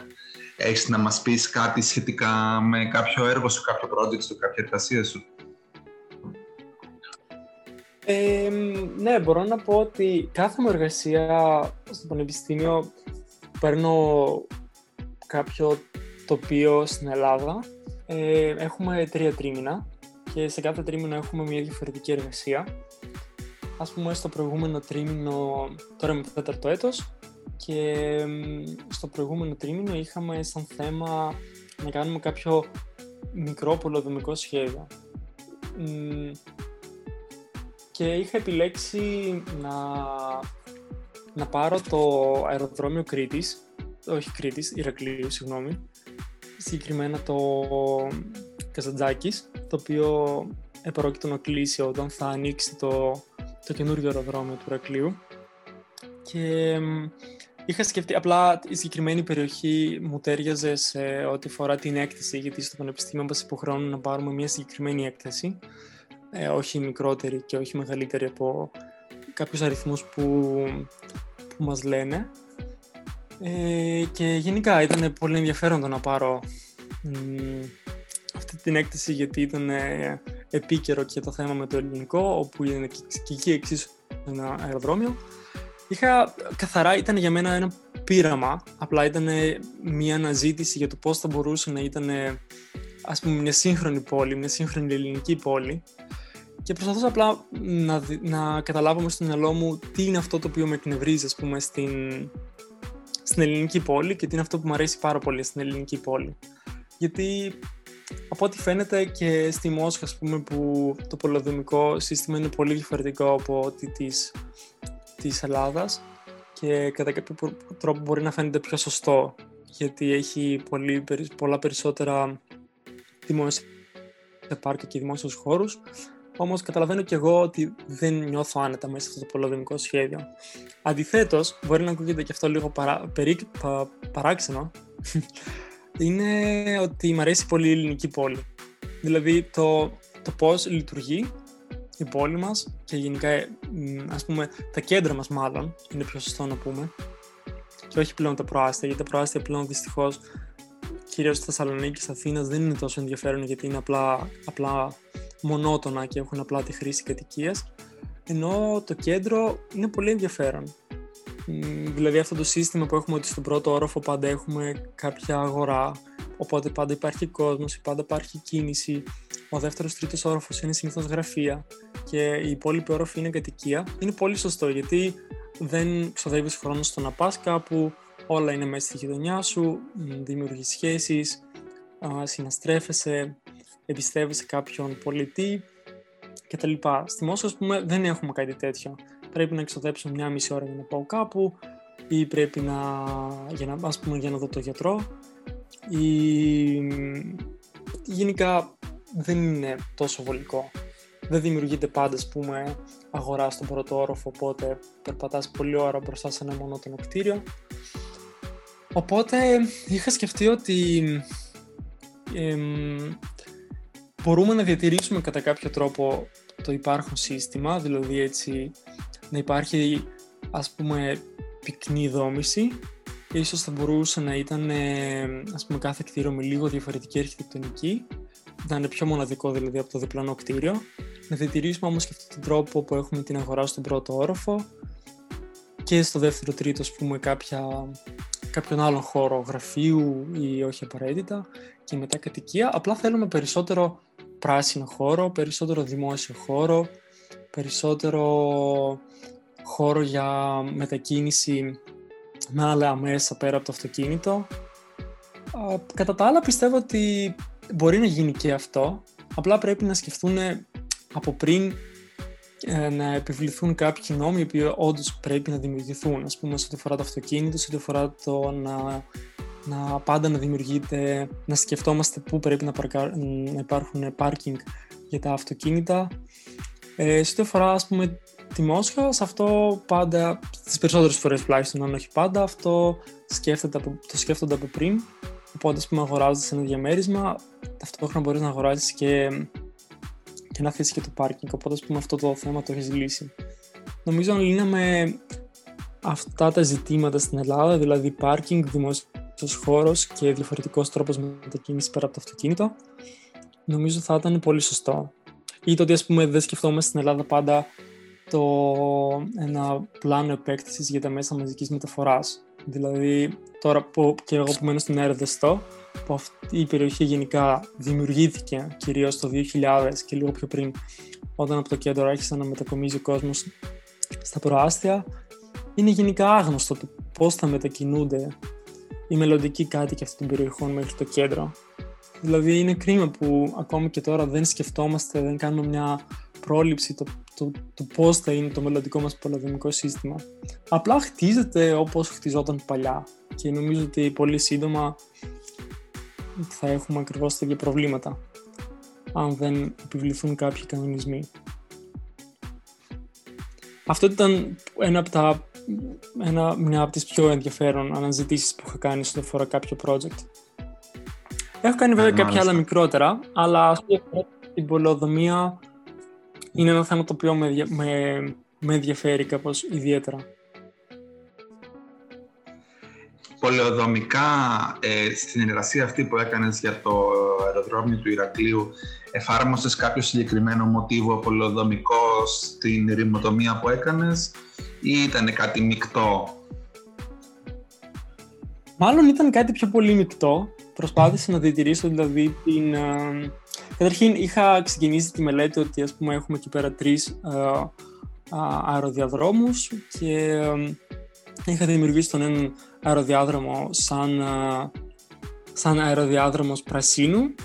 Έχεις να μας πεις κάτι σχετικά με κάποιο έργο σου, κάποιο project σου, κάποια εργασία σου; Ε, ναι, μπορώ να πω ότι κάθε μου εργασία στο Πανεπιστήμιο παίρνω κάποιο τοπίο στην Ελλάδα. Ε, έχουμε τρία τρίμηνα και σε κάθε τρίμηνο έχουμε μια διαφορετική εργασία. Ας πούμε στο προηγούμενο τρίμηνο, τώρα είμαι τέταρτο έτος και στο προηγούμενο τρίμηνο είχαμε σαν θέμα να κάνουμε κάποιο μικρό πολυδομικό σχέδιο. Και είχα επιλέξει να, να πάρω το αεροδρόμιο Κρήτης, όχι Κρήτης, Ηρακλείου, συγγνώμη, συγκεκριμένα το Καζαντζάκης, το οποίο επρόκειτο να κλείσει όταν θα ανοίξει το, το καινούργιο αεροδρόμιο του Ηρακλείου. Και είχα σκεφτεί, απλά η συγκεκριμένη περιοχή μου τέριαζε σε ό,τι φορά την έκθεση, γιατί στο Πανεπιστήμιο μας υποχρεώνουν να πάρουμε μια συγκεκριμένη έκθεση, ε, όχι μικρότερη και όχι μεγαλύτερη από κάποιους αριθμούς που, που μας λένε. Ε, και γενικά ήταν πολύ ενδιαφέρον το να πάρω αυτή την έκθεση γιατί ήταν ε, επίκαιρο και το θέμα με το ελληνικό όπου είναι και, και εκεί εξίσου ένα αεροδρόμιο. Είχα καθαρά, ήταν για μένα ένα πείραμα, απλά ήταν μια αναζήτηση για το πώς θα μπορούσε να ήταν ας πούμε μια σύγχρονη πόλη, μια σύγχρονη ελληνική πόλη και προσπαθούσα απλά να, να καταλάβω στο μυαλό μου τι είναι αυτό το οποίο με εκνευρίζει ας πούμε στην, στην ελληνική πόλη και τι είναι αυτό που μου αρέσει πάρα πολύ στην ελληνική πόλη. Γιατί από ό,τι φαίνεται και στη Μόσχα, ας πούμε, που το πολεοδομικό σύστημα είναι πολύ διαφορετικό από ότι της, της Ελλάδας και κατά κάποιο τρόπο μπορεί να φαίνεται πιο σωστό γιατί έχει πολύ, πολλά περισσότερα δημόσια πάρκα και δημόσιους χώρους Όμως καταλαβαίνω και εγώ ότι δεν νιώθω άνετα μέσα στο πολεμικό σχέδιο. Αντιθέτως, μπορεί να ακούγεται και αυτό λίγο παρά, περί, πα, παράξενο, [LAUGHS] είναι ότι μου αρέσει πολύ η ελληνική πόλη. Δηλαδή το, το πώς λειτουργεί η πόλη μας και γενικά ας πούμε τα κέντρα μας μάλλον είναι πιο σωστό να πούμε και όχι πλέον τα προάστια γιατί τα προάστια πλέον δυστυχώς κυρίως στη Θεσσαλονίκη και Αθήνα δεν είναι τόσο ενδιαφέρον γιατί είναι απλά, απλά μονότονα και έχουν απλά τη χρήση κατοικία. Ενώ το κέντρο είναι πολύ ενδιαφέρον. Δηλαδή αυτό το σύστημα που έχουμε ότι στον πρώτο όροφο πάντα έχουμε κάποια αγορά, οπότε πάντα υπάρχει κόσμος, πάντα υπάρχει κίνηση. Ο δεύτερος, τρίτος όροφος είναι συνήθως γραφεία και η υπόλοιπη όροφη είναι κατοικία. Είναι πολύ σωστό γιατί δεν ξοδεύεις χρόνο στο να πας κάπου, όλα είναι μέσα στη γειτονιά σου, δημιουργείς σχέσεις, συναστρέφεσαι, εμπιστεύεσαι κάποιον πολιτή κτλ. Στη Μόσχα, ας πούμε, δεν έχουμε κάτι τέτοιο. Πρέπει να εξοδέψω μια μισή ώρα για να πάω κάπου ή πρέπει να, για να, ας πούμε, για να δω το γιατρό ή γενικά δεν είναι τόσο βολικό. Δεν δημιουργείται πάντα, ας πούμε, αγορά στον πρώτο όροφο, οπότε περπατάς πολλή ώρα μπροστά σε ένα μονότονο κτίριο. Οπότε είχα σκεφτεί ότι μπορούμε να διατηρήσουμε κατά κάποιο τρόπο το υπάρχον σύστημα, δηλαδή έτσι να υπάρχει ας πούμε πυκνή δόμηση. Ίσως θα μπορούσε να ήταν ας πούμε κάθε κτίριο με λίγο διαφορετική αρχιτεκτονική. Να είναι πιο μοναδικό δηλαδή από το διπλανό κτίριο. Να διατηρήσουμε όμως και αυτόν τον τρόπο που έχουμε την αγορά στον πρώτο όροφο και στο δεύτερο τρίτο ας πούμε κάποια, κάποιον άλλον χώρο γραφείου ή όχι απαραίτητα και μετά κατοικία. Απλά θέλουμε περισσότερο πράσινο χώρο, περισσότερο δημόσιο χώρο, περισσότερο χώρο για μετακίνηση με άλλα μέσα πέρα από το αυτοκίνητο. Κατά τα άλλα πιστεύω ότι μπορεί να γίνει και αυτό, απλά πρέπει να σκεφτούν από πριν ε, να επιβληθούν κάποιοι νόμοι οι οποίοι όντως πρέπει να δημιουργηθούν, ας πούμε, σε ό,τι αφορά το αυτοκίνητο, σε ό,τι αφορά το να να πάντα να δημιουργείται, να σκεφτόμαστε πού πρέπει να, να υπάρχουν πάρκινγκ για τα αυτοκίνητα. Ε, σε ό,τι αφορά, ας πούμε, τη Μόσχα, σε αυτό πάντα, στις περισσότερες φορές τουλάχιστον, αν όχι πάντα, αυτό σκέφτεται το σκέφτονται από πριν. Οπότε, ας πούμε, αγοράζεις ένα διαμέρισμα, ταυτόχρονα μπορείς να αγοράσεις και, και να αφήσεις και το πάρκινγκ. Οπότε, ας πούμε, αυτό το θέμα το έχεις λύσει. Νομίζω αν λύναμε αυτά τα ζητήματα στην Ελλάδα, δηλαδή πάρκινγκ, δημόσιο χώρο και διαφορετικός τρόπος μετακίνησης πέρα από το αυτοκίνητο, νομίζω θα ήταν πολύ σωστό. Ή το ότι ας πούμε δεν σκεφτόμαστε στην Ελλάδα πάντα το ένα πλάνο επέκταση για τα μέσα μαζικής μεταφοράς. Δηλαδή, τώρα που και εγώ που μένω στην Ερδεστό, που αυτή η περιοχή γενικά δημιουργήθηκε κυρίως το 2000 και λίγο πιο πριν, όταν από το κέντρο άρχισε να μετακομίζει ο κόσμος στα προάστια, είναι γενικά άγνωστο το πώς θα μετακινούνται οι μελλοντικοί κάτοικοι αυτών των περιοχών μέχρι το κέντρο. Δηλαδή είναι κρίμα που ακόμη και τώρα δεν σκεφτόμαστε, δεν κάνουμε μια πρόληψη το, το, το πώς θα είναι το μελλοντικό μας πολεοδομικό σύστημα. Απλά χτίζεται όπως χτιζόταν παλιά και νομίζω ότι πολύ σύντομα θα έχουμε ακριβώς τα ίδια προβλήματα αν δεν επιβληθούν κάποιοι κανονισμοί. Αυτό ήταν ένα από τα ένα, μια από τις πιο ενδιαφέρον αναζητήσεις που έχω κάνει στο αφορά κάποιο project. Έχω κάνει βέβαια ε, κάποια άλλα μικρότερα, αλλά ας πούμε την πολεοδομία είναι ένα θέμα το οποίο με, με, με ενδιαφέρει κάπως ιδιαίτερα. Πολεοδομικά, ε, στην εργασία αυτή που έκανες για το αεροδρόμιο του Ηρακλείου, εφάρμοσες κάποιο συγκεκριμένο μοτίβο πολεοδομικό στην ρημοτομία που έκανες ή ήταν κάτι μεικτό; Μάλλον ήταν κάτι πιο πολύ μεικτό. Προσπάθησα να διατηρήσω δηλαδή την... Ε, καταρχήν είχα ξεκινήσει τη μελέτη ότι ας πούμε έχουμε εκεί πέρα τρεις ε, αεροδιαδρόμους και ε, είχα δημιουργήσει τον έναν αεροδιάδρομο σαν, σαν αεροδιάδρομος πρασίνου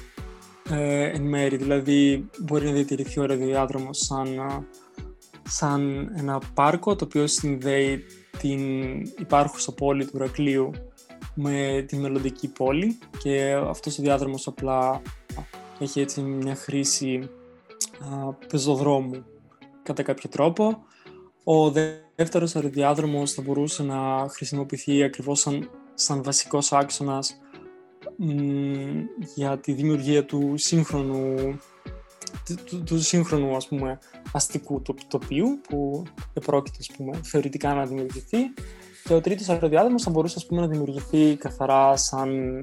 εν μέρη, δηλαδή μπορεί να διατηρηθεί ο αεροδιάδρομος σαν σαν ένα πάρκο το οποίο συνδέει την υπάρχουσα πόλη του Ρακλείου με τη μελλοντική πόλη και αυτός ο διάδρομος απλά έχει έτσι μια χρήση α, πεζοδρόμου κατά κάποιο τρόπο. Ο δεύτερος αεροδιάδρομος θα μπορούσε να χρησιμοποιηθεί ακριβώς σαν, σαν βασικός άξονας για τη δημιουργία του σύγχρονου του, του σύγχρονου ας πούμε, αστικού τοπίου που επρόκειτο ας πούμε, θεωρητικά να δημιουργηθεί. Και ο τρίτος αεροδιάδρομος θα μπορούσε ας πούμε, να δημιουργηθεί καθαρά σαν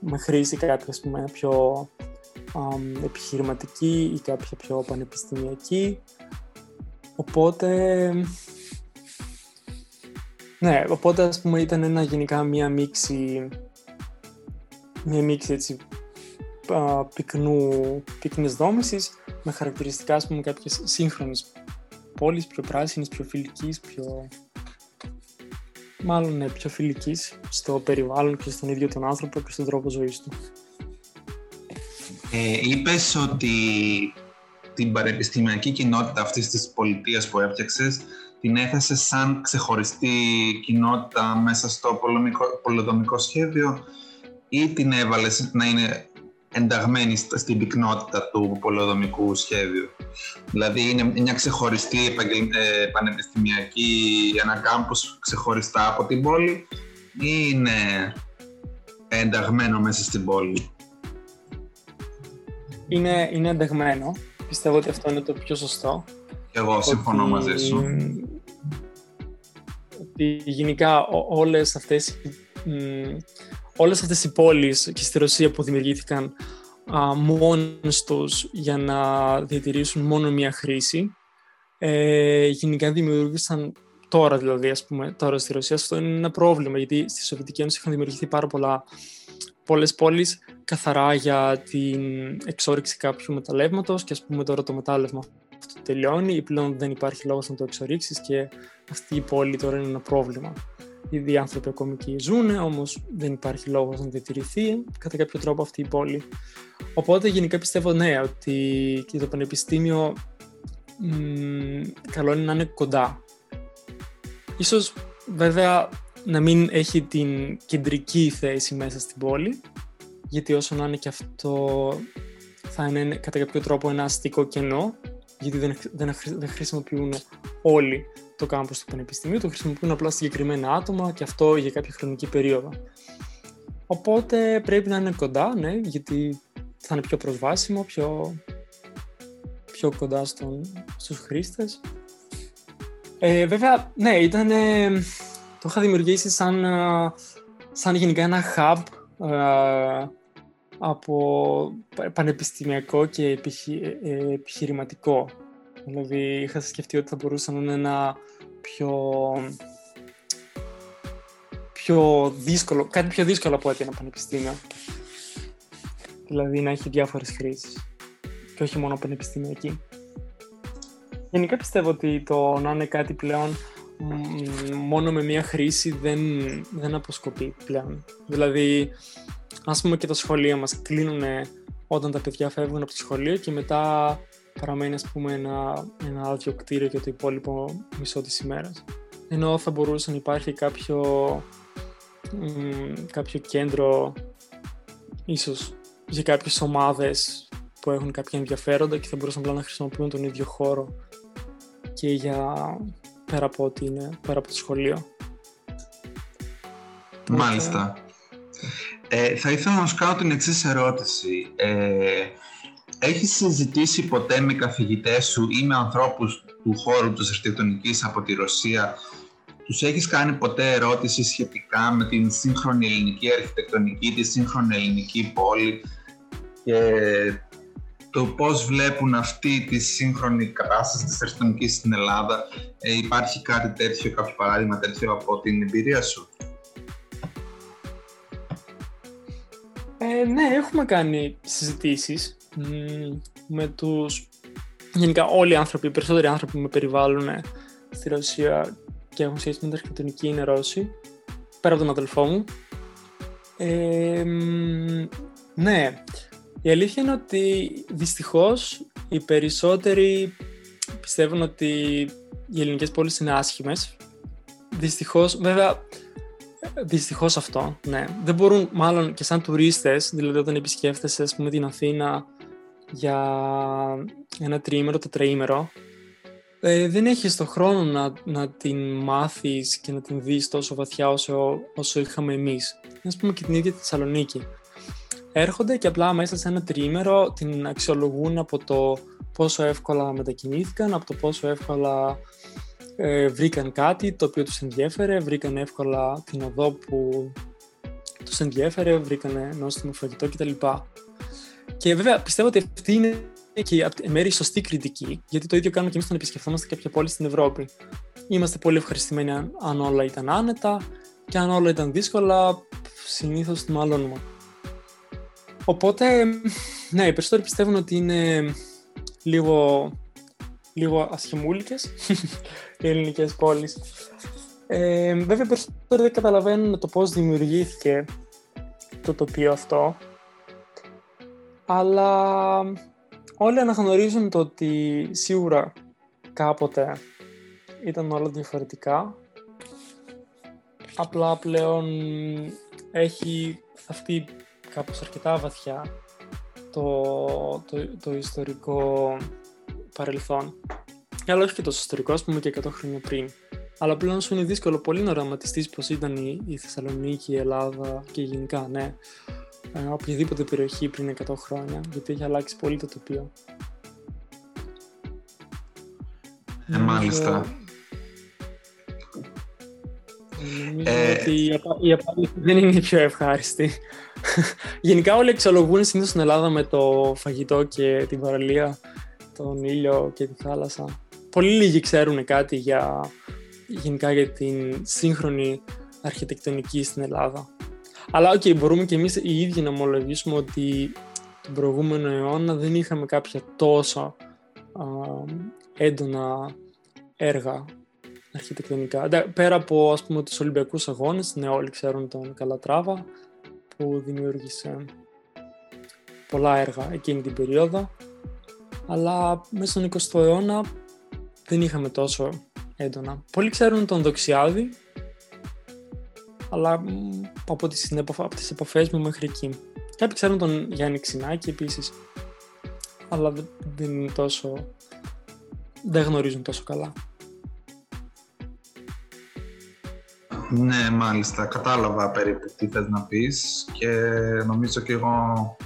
με χρήση κάποια ας πούμε, πιο επιχειρηματική ή κάποια πιο πανεπιστημιακή. Οπότε Ναι, οπότε ας πούμε ήταν ένα γενικά μία μίξη, μία μίξη έτσι α, πυκνού, πυκνής δόμησης με χαρακτηριστικά ας πούμε κάποιες σύγχρονες πόλεις, πιο πράσινης, πιο φιλικής, πιο... Μάλλον ναι, πιο φιλικής στο περιβάλλον και στον ίδιο τον άνθρωπο και στον τρόπο ζωής του. Ε, είπες ότι την πανεπιστημιακή κοινότητα αυτής της πολιτείας που έφτιαξες την έθεσε σαν ξεχωριστή κοινότητα μέσα στο πολυδομικό σχέδιο ή την έβαλες να είναι ενταγμένη στην πυκνότητα του πολυδομικού σχέδιου; Δηλαδή είναι μια ξεχωριστή ε, πανεπιστημιακή, ένα κάμπους ξεχωριστά από την πόλη ή είναι ενταγμένο μέσα στην πόλη; Είναι, είναι ενταγμένο. Πιστεύω ότι αυτό είναι το πιο σωστό. Και εγώ συμφωνώ ότι... μαζί σου. Ότι γενικά όλες αυτές, όλες αυτές οι πόλεις και στη Ρωσία που δημιουργήθηκαν α, μόνος τους για να διατηρήσουν μόνο μία χρήση, ε, γενικά δημιουργήσαν τώρα δηλαδή, ας πούμε, τώρα στη Ρωσία, αυτό είναι ένα πρόβλημα, γιατί στη Σοβιετική Ένωση είχαν δημιουργηθεί πάρα πολλά πολλές πόλεις καθαρά για την εξόριξη κάποιου μεταλλεύματος και ας πούμε τώρα το μετάλλευμα αυτό τελειώνει ή πλέον δεν υπάρχει λόγος να το εξορίξεις και αυτή η πόλη τώρα είναι ένα πρόβλημα. Ήδη οι άνθρωποι ακόμη εκεί ζουν, όμως δεν υπάρχει λόγος να διατηρηθεί κατά κάποιο τρόπο αυτή η πόλη. Οπότε γενικά πιστεύω ναι, ότι και το πανεπιστήμιο μ, καλό είναι να είναι κοντά. Ίσως βέβαια να μην έχει την κεντρική θέση μέσα στην πόλη, γιατί όσο να είναι και αυτό θα είναι κατά κάποιο τρόπο ένα αστικό κενό, γιατί δεν, δεν, δεν χρησιμοποιούν όλοι το κάμπος του Πανεπιστημίου, το χρησιμοποιούν απλά συγκεκριμένα άτομα και αυτό για κάποια χρονική περίοδο. Οπότε πρέπει να είναι κοντά, ναι, γιατί θα είναι πιο προσβάσιμο, πιο, πιο κοντά στον, στους χρήστες. Ε, βέβαια, ναι, ήταν το είχα δημιουργήσει σαν, ε, σαν γενικά ένα hub ε, από πανεπιστημιακό και επιχει, ε, επιχειρηματικό. Δηλαδή είχα σκεφτεί ότι θα μπορούσε να είναι ένα πιο, πιο δύσκολο, κάτι πιο δύσκολο από ότι ένα πανεπιστήμιο. Δηλαδή να έχει διάφορες χρήσεις και όχι μόνο πανεπιστημιακή. Γενικά πιστεύω ότι το να είναι κάτι πλέον μόνο με μία χρήση δεν, δεν αποσκοπεί πλέον. Δηλαδή, ας πούμε και τα σχολεία μας κλείνουν όταν τα παιδιά φεύγουν από το σχολείο και μετά παραμένει ας πούμε ένα, ένα άδειο κτίριο για το υπόλοιπο μισό της ημέρας. Ενώ θα μπορούσε να υπάρχει κάποιο, κάποιο κέντρο ίσως για κάποιες ομάδες που έχουν κάποια ενδιαφέροντα και θα μπορούσαν απλά να χρησιμοποιούν τον ίδιο χώρο και για πέρα από ότι είναι πέρα από το σχολείο. Μάλιστα. Ε, θα ήθελα να σου κάνω την εξής ερώτηση. Ε, έχεις συζητήσει ποτέ με καθηγητές σου ή με ανθρώπους του χώρου της αρχιτεκτονικής από τη Ρωσία; Τους έχεις κάνει ποτέ ερώτηση σχετικά με την σύγχρονη ελληνική αρχιτεκτονική, τη σύγχρονη ελληνική πόλη και το πώς βλέπουν αυτή τη σύγχρονη κατάσταση της αρχιτεκτονικής στην Ελλάδα; Ε, υπάρχει κάτι τέτοιο, κάποιο παράδειγμα τέτοιο από την εμπειρία σου; Ε, ναι, έχουμε κάνει συζητήσεις με τους... Γενικά όλοι οι άνθρωποι, οι περισσότεροι άνθρωποι που με περιβάλλουν στη Ρωσία και έχουν σχέση με την αρχιτεκτονική είναι Ρώσοι, πέρα από τον αδελφό μου. Ε, ναι, η αλήθεια είναι ότι δυστυχώς οι περισσότεροι πιστεύουν ότι οι ελληνικές πόλεις είναι άσχημες. Δυστυχώς, βέβαια, δυστυχώς αυτό, ναι. Δεν μπορούν, μάλλον και σαν τουρίστες, δηλαδή όταν επισκέφτεσαι, ας πούμε, την Αθήνα για ένα τριήμερο, τετραήμερο, ε, δεν έχεις το χρόνο να, να την μάθεις και να την δεις τόσο βαθιά όσο, όσο είχαμε εμείς. Ας πούμε και την ίδια τη Θεσσαλονίκη έρχονται και απλά μέσα σε ένα τριήμερο την αξιολογούν από το πόσο εύκολα μετακινήθηκαν, από το πόσο εύκολα ε, βρήκαν κάτι το οποίο τους ενδιέφερε, βρήκαν εύκολα την οδό που τους ενδιέφερε, βρήκαν νόστιμο φαγητό κτλ. Και βέβαια πιστεύω ότι αυτή είναι και η μέρη σωστή κριτική, γιατί το ίδιο κάνουμε και εμείς όταν επισκεφτόμαστε κάποια πόλη στην Ευρώπη. είμαστε πολύ ευχαριστημένοι αν όλα ήταν άνετα και αν όλα ήταν δύσκολα, συνήθως τη μαλώνουμε. Οπότε, ναι, οι περισσότεροι πιστεύουν ότι είναι λίγο, λίγο ασχημούλικες οι ελληνικές πόλεις. Ε, βέβαια, οι περισσότεροι δεν καταλαβαίνουν το πώς δημιουργήθηκε το τοπίο αυτό. Αλλά όλοι αναγνωρίζουν το ότι σίγουρα κάποτε ήταν όλα διαφορετικά. Απλά πλέον έχει θαυτεί κάπως αρκετά βαθιά το, το, το ιστορικό παρελθόν. Αλλά όχι και τόσο ιστορικό, ας πούμε και 100 χρόνια πριν. Αλλά πλέον σου είναι δύσκολο πολύ να οραματιστείς πώς ήταν η, η Θεσσαλονίκη, η Ελλάδα και γενικά, ναι, ε, οποιαδήποτε περιοχή πριν 100 χρόνια, γιατί έχει αλλάξει πολύ το τοπίο. Ε, μάλιστα. Νομίζω ε... ότι η απάντηση δεν είναι η πιο ευχάριστη. [LAUGHS] Γενικά όλοι αξιολογούν συνήθως την Ελλάδα με το φαγητό και την παραλία, τον ήλιο και τη θάλασσα. Πολύ λίγοι ξέρουν κάτι για, γενικά για την σύγχρονη αρχιτεκτονική στην Ελλάδα. Αλλά ok, okay, μπορούμε και εμείς οι ίδιοι να ομολογήσουμε ότι τον προηγούμενο αιώνα δεν είχαμε κάποια τόσο α, έντονα έργα αρχιτεκτονικά. Πέρα από ας πούμε τους Ολυμπιακούς Αγώνες, ναι όλοι ξέρουν τον Καλατράβα που δημιούργησε πολλά έργα εκείνη την περίοδο αλλά μέσα στον 20ο αιώνα δεν είχαμε τόσο έντονα. Πολλοί ξέρουν τον Δοξιάδη αλλά από τις, από τις επαφές μου μέχρι εκεί. Κάποιοι ξέρουν τον Γιάννη Ξινάκη επίσης αλλά δεν είναι τόσο δεν γνωρίζουν τόσο καλά. Ναι, μάλιστα. Κατάλαβα περίπου τι θες να πεις και νομίζω και εγώ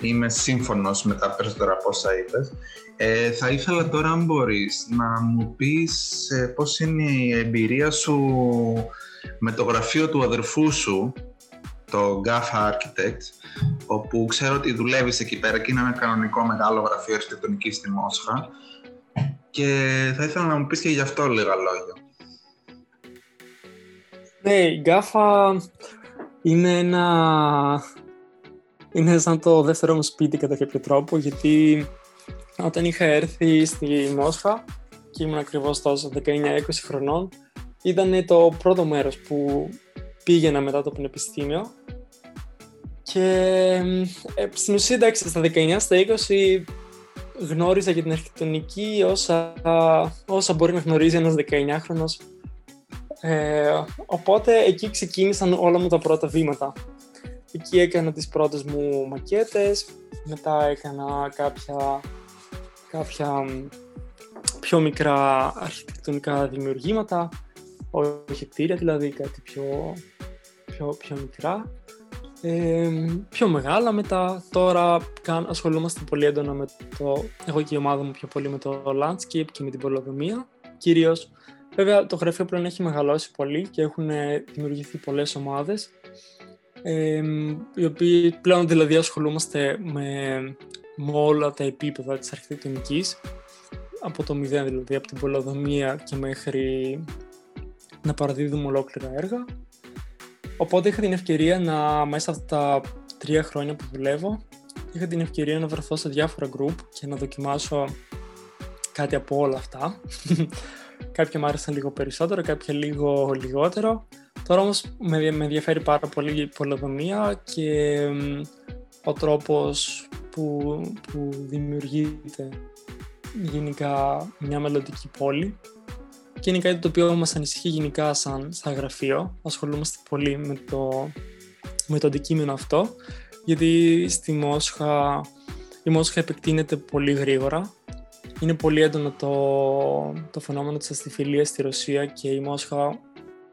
είμαι σύμφωνος με τα περισσότερα από όσα είπες. Ε, θα ήθελα τώρα, αν μπορείς, να μου πεις ε, πώς είναι η εμπειρία σου με το γραφείο του αδερφού σου, το GAFA Architect, όπου ξέρω ότι δουλεύεις εκεί πέρα και είναι ένα κανονικό μεγάλο γραφείο αρχιτεκτονικής στη Μόσχα και θα ήθελα να μου πεις και γι' αυτό λίγα λόγια. Ναι, η γκάφα είναι ένα... Είναι σαν το δεύτερο μου σπίτι κατά κάποιο τρόπο, γιατί όταν είχα έρθει στη Μόσχα και ήμουν ακριβώς τόσος 19-20 χρονών, ήταν το πρώτο μέρος που πήγαινα μετά το πανεπιστήμιο και ε, στην ουσία εντάξει στα 19 στα 20 γνώριζα για την αρχιτεκτονική όσα, όσα μπορεί να γνωρίζει ένας 19χρονος ε, οπότε εκεί ξεκίνησαν όλα μου τα πρώτα βήματα. Εκεί έκανα τις πρώτες μου μακέτες, μετά έκανα κάποια, κάποια πιο μικρά αρχιτεκτονικά δημιουργήματα, όχι κτίρια δηλαδή, κάτι πιο, πιο, πιο μικρά. Ε, πιο μεγάλα μετά, τώρα ασχολούμαστε πολύ έντονα με το, εγώ και η ομάδα μου πιο πολύ με το landscape και με την πολεοδομία κυρίως Βέβαια, το γραφείο πλέον έχει μεγαλώσει πολύ και έχουν δημιουργηθεί πολλές ομάδες ε, οι οποίοι πλέον δηλαδή ασχολούμαστε με, με όλα τα επίπεδα της αρχιτεκτονικής από το μηδέν δηλαδή, από την πολεοδομία και μέχρι να παραδίδουμε ολόκληρα έργα. Οπότε είχα την ευκαιρία να μέσα αυτά τα τρία χρόνια που δουλεύω είχα την ευκαιρία να βρεθώ σε διάφορα group και να δοκιμάσω κάτι από όλα αυτά [LAUGHS] κάποια μου άρεσαν λίγο περισσότερο, κάποια λίγο λιγότερο. Τώρα όμως με, με ενδιαφέρει πάρα πολύ η πολεοδομία και ο τρόπος που, που δημιουργείται γενικά μια μελλοντική πόλη. Και είναι κάτι το οποίο μας ανησυχεί γενικά σαν, σαν γραφείο. Ασχολούμαστε πολύ με το, με το αντικείμενο αυτό γιατί στη Μόσχα η Μόσχα επεκτείνεται πολύ γρήγορα. Είναι πολύ έντονο το, το φαινόμενο της αστιφιλίας στη Ρωσία και η Μόσχα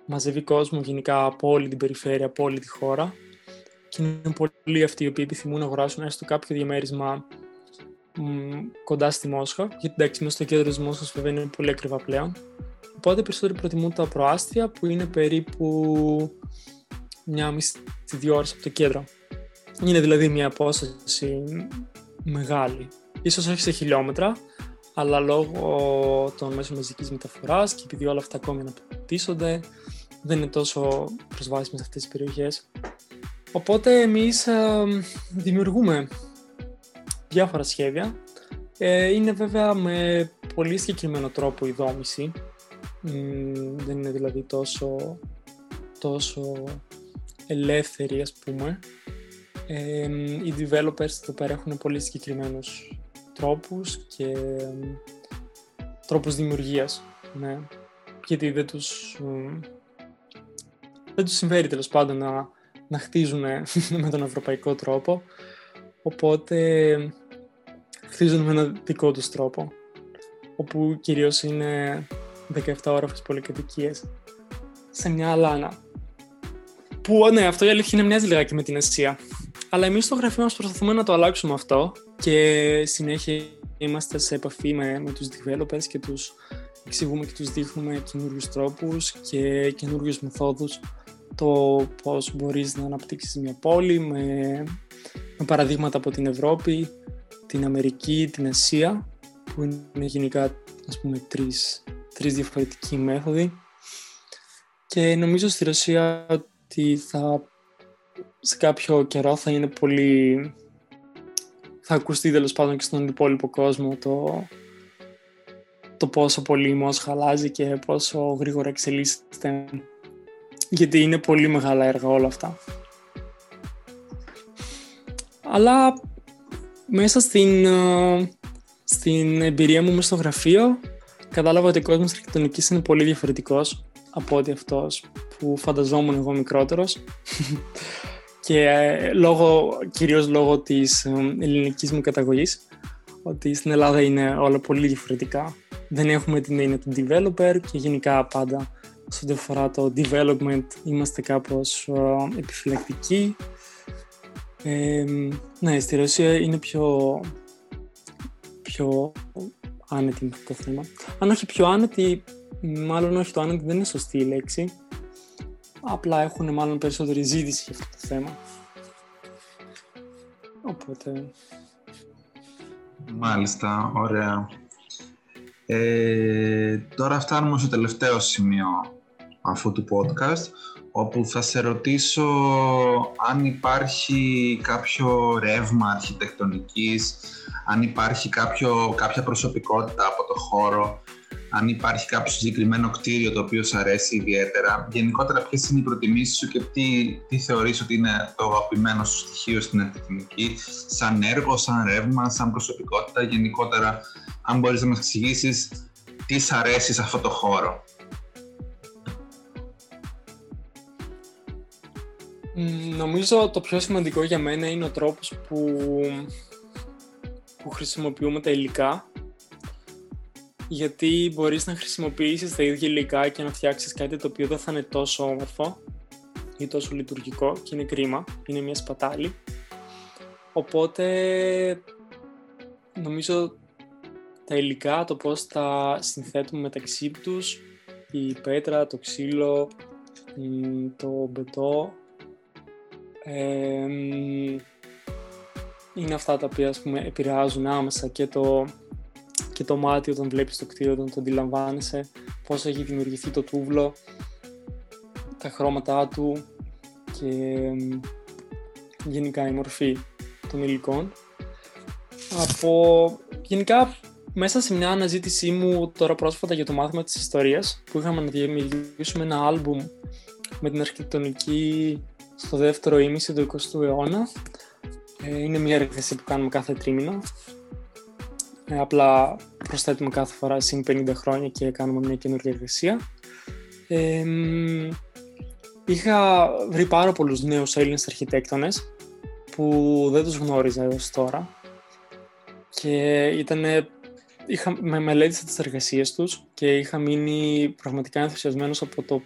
μαζεύει κόσμο γενικά από όλη την περιφέρεια, από όλη τη χώρα και είναι πολλοί αυτοί οι οποίοι επιθυμούν να αγοράσουν έστω κάποιο διαμέρισμα μ, κοντά στη Μόσχα. Γιατί εντάξει μέσα στο κέντρο της Μόσχας βέβαια είναι πολύ ακριβά πλέον. Οπότε περισσότεροι προτιμούν τα προάστια που είναι περίπου μια μισή δύο ώρες από το κέντρο. Είναι δηλαδή μια απόσταση μεγάλη. Ίσως όχι σε χιλιόμετρα αλλά λόγω των μέσων μαζικής μεταφοράς και επειδή όλα αυτά ακόμη αναπτύσσονται, δεν είναι τόσο προσβάσιμες αυτές τις περιοχές. Οπότε εμείς ε, δημιουργούμε διάφορα σχέδια. Ε, είναι βέβαια με πολύ συγκεκριμένο τρόπο η δόμηση. δεν είναι δηλαδή τόσο, τόσο ελεύθερη ας πούμε. Ε, οι developers εδώ πέρα έχουν πολύ συγκεκριμένους τρόπους και τρόπους δημιουργίας. Ναι. Γιατί δεν τους, δεν τους συμφέρει τέλος πάντων να, να χτίζουν [LAUGHS] με τον ευρωπαϊκό τρόπο. Οπότε χτίζουν με έναν δικό τους τρόπο. Όπου κυρίως είναι 17 όροφες πολυκατοικίες σε μια λάνα. Που ναι, αυτό η αλήθεια είναι μοιάζει λιγάκι με την Ασία. Αλλά εμείς στο γραφείο μας προσπαθούμε να το αλλάξουμε αυτό και συνέχεια είμαστε σε επαφή με, με τους developers και τους εξηγούμε και τους δείχνουμε καινούριους τρόπους και καινούριους μεθόδους το πώς μπορείς να αναπτύξεις μια πόλη με, με παραδείγματα από την Ευρώπη, την Αμερική, την Ασία που είναι γενικά ας πούμε τρεις, τρεις διαφορετικοί μέθοδοι. Και νομίζω στη Ρωσία ότι θα σε κάποιο καιρό θα είναι πολύ θα ακουστεί τέλος πάντων και στον υπόλοιπο κόσμο το, το πόσο πολύ η Μόσχα αλλάζει και πόσο γρήγορα εξελίσσεται γιατί είναι πολύ μεγάλα έργα όλα αυτά. Αλλά μέσα στην, ε, στην εμπειρία μου μέσα στο γραφείο κατάλαβα ότι ο κόσμος της αρχιτεκτονικής είναι πολύ διαφορετικός από ότι αυτός που φανταζόμουν εγώ μικρότερος [LAUGHS] και ε, λόγω, κυρίως λόγω της ε, ελληνικής μου καταγωγής ότι στην Ελλάδα είναι όλα πολύ διαφορετικά. Δεν έχουμε την έννοια του developer και γενικά πάντα σε ό,τι αφορά το development είμαστε κάπως ε, επιφυλακτικοί. Ε, ναι, στη Ρωσία είναι πιο, πιο άνετη με αυτό το θέμα. Αν όχι πιο άνετη, μάλλον όχι το άνετη δεν είναι σωστή η λέξη απλά έχουν μάλλον περισσότερη ζήτηση για αυτό το θέμα. Οπότε... Μάλιστα, ωραία. Ε, τώρα φτάνουμε στο τελευταίο σημείο αυτού του podcast, όπου θα σε ρωτήσω αν υπάρχει κάποιο ρεύμα αρχιτεκτονικής, αν υπάρχει κάποιο, κάποια προσωπικότητα από το χώρο αν υπάρχει κάποιο συγκεκριμένο κτίριο το οποίο σου αρέσει ιδιαίτερα. Γενικότερα, ποιες είναι οι προτιμήσεις σου και τι, τι θεωρείς ότι είναι το αγαπημένο σου στοιχείο στην αρχιτεκτονική, σαν έργο, σαν ρεύμα, σαν προσωπικότητα. Γενικότερα, αν μπορείς να μας εξηγήσεις τι σ' αρέσει σε αυτό το χώρο. Νομίζω το πιο σημαντικό για μένα είναι ο τρόπος που, που χρησιμοποιούμε τα υλικά γιατί μπορείς να χρησιμοποιήσεις τα ίδια υλικά και να φτιάξεις κάτι το οποίο δεν θα είναι τόσο όμορφο ή τόσο λειτουργικό και είναι κρίμα, είναι μια σπατάλη. Οπότε νομίζω τα υλικά, το πώς τα συνθέτουμε μεταξύ τους, η πέτρα, το ξύλο, το μπετό, είναι αυτά τα οποία ας πούμε, επηρεάζουν άμεσα και το και το μάτι όταν βλέπεις το κτίριο, όταν το αντιλαμβάνεσαι, πώς έχει δημιουργηθεί το τούβλο, τα χρώματά του και γενικά η μορφή των υλικών. Από γενικά μέσα σε μια αναζήτησή μου τώρα πρόσφατα για το μάθημα της ιστορίας που είχαμε να δημιουργήσουμε ένα άλμπουμ με την αρχιτεκτονική στο δεύτερο ήμιση του 20ου αιώνα. Ε, είναι μια εργασία που κάνουμε κάθε τρίμηνο ε, απλά προσθέτουμε κάθε φορά συν 50 χρόνια και κάνουμε μια καινούργια εργασία. Ε, είχα βρει πάρα πολλούς νέους Έλληνες αρχιτέκτονες που δεν τους γνώριζα έως τώρα και ήταν, είχα, με μελέτησα τις εργασίες τους και είχα μείνει πραγματικά ενθουσιασμένος από το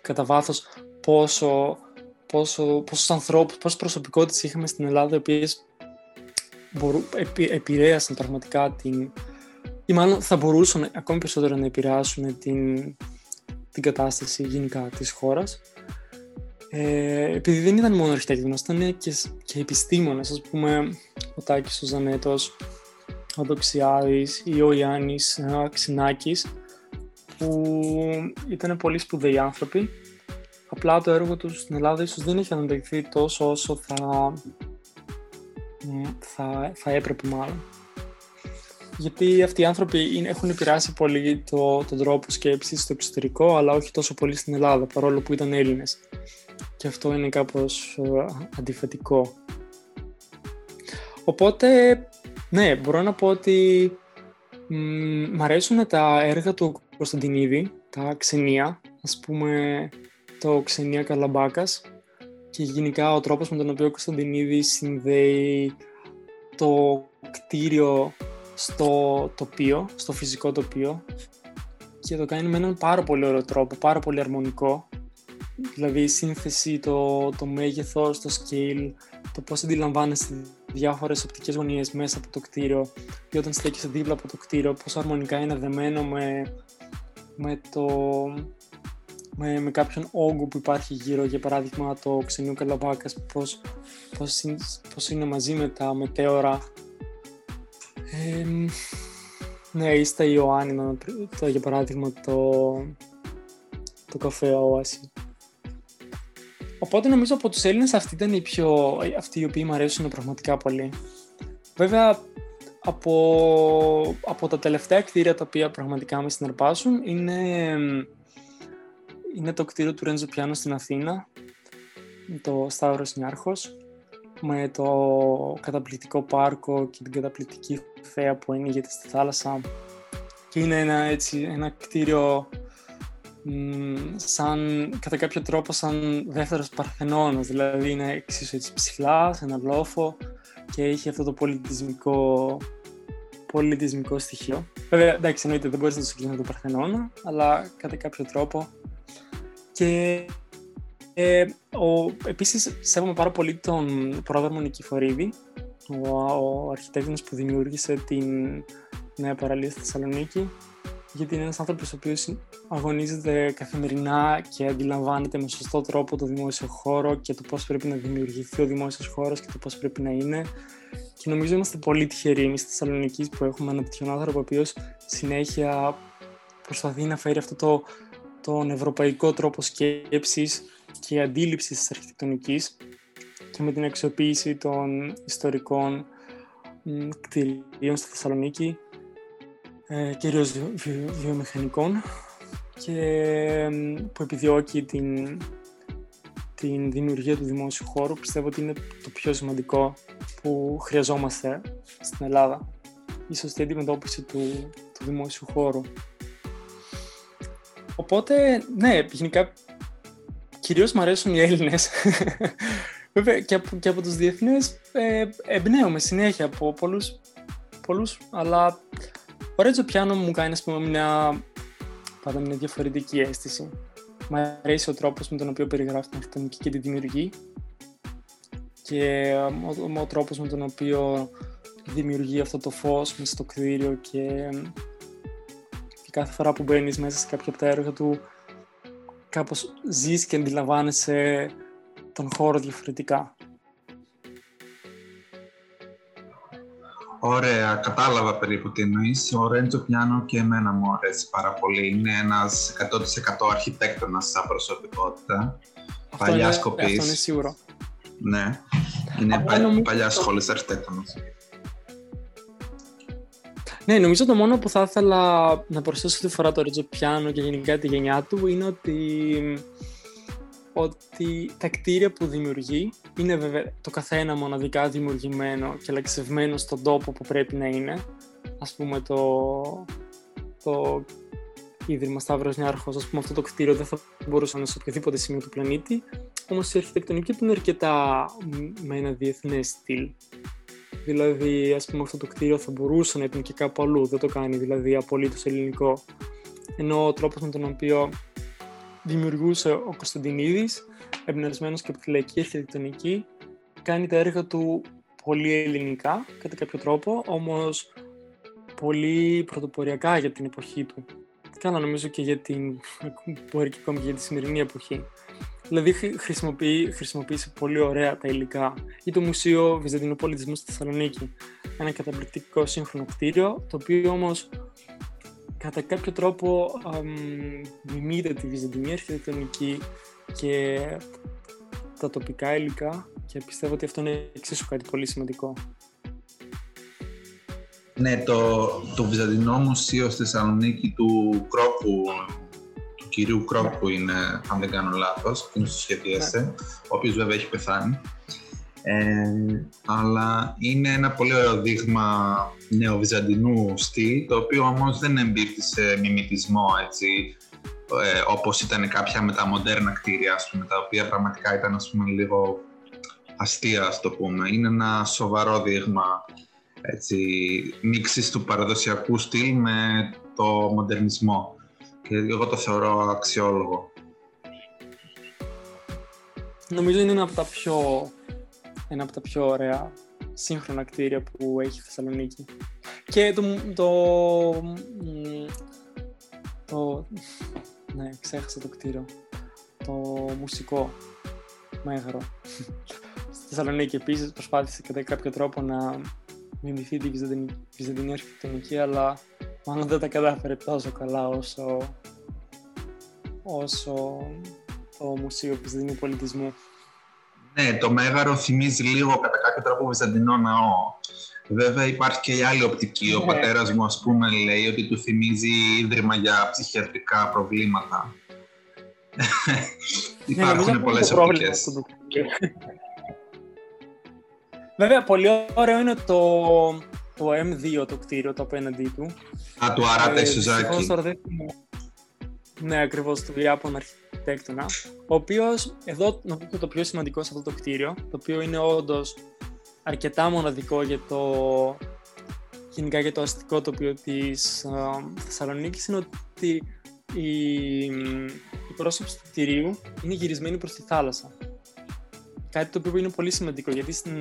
κατά βάθος πόσο, πόσο, πόσους ανθρώπους, πόσες προσωπικότητες είχαμε στην Ελλάδα οι οποίες μπορού, επι, επηρέασαν πραγματικά την... ή μάλλον θα μπορούσαν ακόμη περισσότερο να επηρεάσουν την, την κατάσταση γενικά της χώρας. Ε, επειδή δεν ήταν μόνο αρχιτέκτονες, ήταν και, και επιστήμονες, ας πούμε ο Τάκης ο Ζανέτος, ο Δοξιάδης ή ο Ιάννης Ξινάκης που ήταν πολύ σπουδαίοι άνθρωποι. Απλά το έργο τους στην Ελλάδα ίσως δεν έχει αναδειχθεί τόσο όσο θα, θα, θα έπρεπε μάλλον. Γιατί αυτοί οι άνθρωποι έχουν επηρεάσει πολύ το, τον τρόπο σκέψης στο εξωτερικό, αλλά όχι τόσο πολύ στην Ελλάδα, παρόλο που ήταν Έλληνες. Και αυτό είναι κάπως ε, αντιφατικό. Οπότε, ναι, μπορώ να πω ότι μ, αρέσουν τα έργα του Κωνσταντινίδη, τα ξενία, ας πούμε το ξενία Καλαμπάκας και γενικά ο τρόπος με τον οποίο ο Κωνσταντινίδη συνδέει το κτίριο στο τοπίο, στο φυσικό τοπίο και το κάνει με έναν πάρα πολύ ωραίο τρόπο, πάρα πολύ αρμονικό. Δηλαδή η σύνθεση, το, το μέγεθος, το scale, το πώς αντιλαμβάνεσαι διάφορες οπτικές γωνίες μέσα από το κτίριο ή όταν στέκεσαι δίπλα από το κτίριο, πώς αρμονικά είναι δεμένο με, με, το, με, με κάποιον όγκο που υπάρχει γύρω, για παράδειγμα το ξενιού Καλαμπάκας, πώς, πώς, είναι, πώς είναι μαζί με τα μετέωρα ε, ναι, ή στα Ιωάννη, το, για παράδειγμα, το, το καφέ Όαση. Οπότε νομίζω από τους Έλληνες αυτοί ήταν οι πιο, αυτοί οι οποίοι μου αρέσουν πραγματικά πολύ. Βέβαια, από, από τα τελευταία κτίρια τα οποία πραγματικά με συναρπάσουν είναι, είναι το κτίριο του Ρέντζο Πιάνο στην Αθήνα, το Σταύρος Νιάρχος, με το καταπληκτικό πάρκο και την καταπληκτική θέα που ανοίγεται στη θάλασσα και είναι ένα, έτσι, ένα κτίριο σαν, κατά κάποιο τρόπο σαν δεύτερος Παρθενώνας, δηλαδή είναι εξίσου έτσι ψηλά, σε ένα λόφο και έχει αυτό το πολιτισμικό, πολιτισμικό στοιχείο. Βέβαια, εντάξει, εννοείται δεν μπορείς να το συγκρίνεις με το Παρθενώνα, αλλά κατά κάποιο τρόπο και ε, ο, επίσης, σέβομαι πάρα πολύ τον πρόδρομο Νικηφορίδη, ο, ο αρχιτέκτονας που δημιούργησε την νέα παραλία στη Θεσσαλονίκη, γιατί είναι ένας άνθρωπος ο οποίος αγωνίζεται καθημερινά και αντιλαμβάνεται με σωστό τρόπο το δημόσιο χώρο και το πώς πρέπει να δημιουργηθεί ο δημόσιος χώρος και το πώς πρέπει να είναι. Και νομίζω είμαστε πολύ τυχεροί εμείς στη Θεσσαλονίκη που έχουμε ένα τέτοιον άνθρωπο ο οποίος συνέχεια προσπαθεί να φέρει αυτό το, τον ευρωπαϊκό τρόπο σκέψης και αντίληψης της αρχιτεκτονικής και με την αξιοποίηση των ιστορικών κτηρίων στη Θεσσαλονίκη, ε, κυρίως βιομηχανικών και που επιδιώκει την, την δημιουργία του δημόσιου χώρου. Πιστεύω ότι είναι το πιο σημαντικό που χρειαζόμαστε στην Ελλάδα. Η σωστή αντιμετώπιση του, του δημόσιου χώρου. Οπότε, ναι, γενικά κυρίως μου αρέσουν οι Έλληνες. [LAUGHS] Βέβαια και από, και από τους διεθνείς ε, εμπνέομαι συνέχεια από πολλούς, πολλούς αλλά ο Ρέτζο Πιάνο μου κάνει ας πούμε μια, πάντα μια διαφορετική αίσθηση. Μ' αρέσει ο τρόπος με τον οποίο περιγράφει την αρχιτεκτονική και τη δημιουργεί και ο, ο, τρόπος με τον οποίο δημιουργεί αυτό το φως μέσα στο κτίριο και, και κάθε φορά που μπαίνεις μέσα σε κάποια από τα έργα του κάπως ζεις και αντιλαμβάνεσαι τον χώρο διαφορετικά. Ωραία, κατάλαβα περίπου τι εννοείς. Ο Ρέντζο Πιάνο και εμένα μου αρέσει πάρα πολύ. Είναι ένας 100% αρχιτέκτονας σαν προσωπικότητα. Αυτό παλιάς είναι, σκοπής. Αυτό είναι σίγουρο. Ναι, είναι πα, παλιάς σχολής αρχιτέκτονας. Ναι, νομίζω το μόνο που θα ήθελα να προσθέσω αυτή τη φορά το Ρέτζο Πιάνο και γενικά τη γενιά του είναι ότι, ότι τα κτίρια που δημιουργεί είναι βέβαια το καθένα μοναδικά δημιουργημένο και λεξευμένο στον τόπο που πρέπει να είναι. Ας πούμε το, το Ίδρυμα Σταύρος Νιάρχος, ας πούμε αυτό το κτίριο δεν θα μπορούσε να είναι σε οποιοδήποτε σημείο του πλανήτη, όμως η αρχιτεκτονική του είναι αρκετά με ένα διεθνές στυλ. Δηλαδή, ας πούμε, αυτό το κτίριο θα μπορούσε να ήταν και κάπου αλλού. Δεν το κάνει δηλαδή απολύτως ελληνικό. Ενώ ο τρόπος με τον οποίο δημιουργούσε ο Κωνσταντινίδης, εμπνευσμένος και από τη λαϊκή αρχιτεκτονική, κάνει τα έργα του πολύ ελληνικά κατά κάποιο τρόπο, όμως πολύ πρωτοποριακά για την εποχή του. Κάνα νομίζω και για την, [LAUGHS] μπορεί και ακόμη για τη σημερινή εποχή. Δηλαδή χρησιμοποιεί, χρησιμοποίησε πολύ ωραία τα υλικά ή το Μουσείο Βυζαντινού Πολιτισμού στη Θεσσαλονίκη. Ένα καταπληκτικό σύγχρονο κτίριο, το οποίο όμως κατά κάποιο τρόπο μιμείται τη Βυζαντινή αρχιτεκτονική και τα τοπικά υλικά και πιστεύω ότι αυτό είναι εξίσου κάτι πολύ σημαντικό. Ναι, το, το Βυζαντινό Μουσείο στη Θεσσαλονίκη του Κρόπου, του κυρίου Κρόπου είναι, αν δεν κάνω λάθος, είναι στο σχεδίασε, ναι. ο οποίος βέβαια έχει πεθάνει. Ε, αλλά είναι ένα πολύ ωραίο δείγμα νεοβυζαντινού στυλ, το οποίο όμως δεν εμπίπτει σε μιμητισμό, έτσι, ε, όπως ήταν κάποια με τα μοντέρνα κτίρια, ας πούμε, τα οποία πραγματικά ήταν, ας πούμε, λίγο αστεία, ας το πούμε. Είναι ένα σοβαρό δείγμα έτσι, μίξης του παραδοσιακού στυλ με το μοντερνισμό. Και εγώ το θεωρώ αξιόλογο. Νομίζω είναι ένα από τα πιο, ένα από τα πιο ωραία σύγχρονα κτίρια που έχει η Θεσσαλονίκη. Και το, το, το, ναι, ξέχασα το κτίριο. Το μουσικό μέγαρο. Στη Θεσσαλονίκη επίσης προσπάθησε κατά κάποιο τρόπο να μιμηθεί τη βυζαντινή αρχιτεκτονική, αλλά μάλλον δεν τα κατάφερε τόσο καλά όσο, όσο το Μουσείο Βυζαντινού Πολιτισμού. Ναι, το Μέγαρο θυμίζει λίγο κατά κάποιο τρόπο Βυζαντινό ναό. Βέβαια υπάρχει και η άλλη οπτική. Ο ναι. πατέρας μου ας πούμε λέει ότι του θυμίζει ίδρυμα για ψυχιατρικά προβλήματα. [LAUGHS] Ναι, Υπάρχουν πολλές οπτικές. [LAUGHS] Βέβαια, πολύ ωραίο είναι το, το M2 το κτίριο, το απέναντί του. Α, του Αράτε Σουζάκη. Ναι, ακριβώς του Ιάπων αρχιτέκτονα. Ο οποίος, εδώ νομίζω το πιο σημαντικό σε αυτό το κτίριο, το οποίο είναι όντως αρκετά μοναδικό για το γενικά για το αστικό τοπίο της Θεσσαλονίκης είναι ότι η, η πρόσωψη του κτηρίου είναι γυρισμένη προς τη θάλασσα. Κάτι το οποίο είναι πολύ σημαντικό γιατί στην,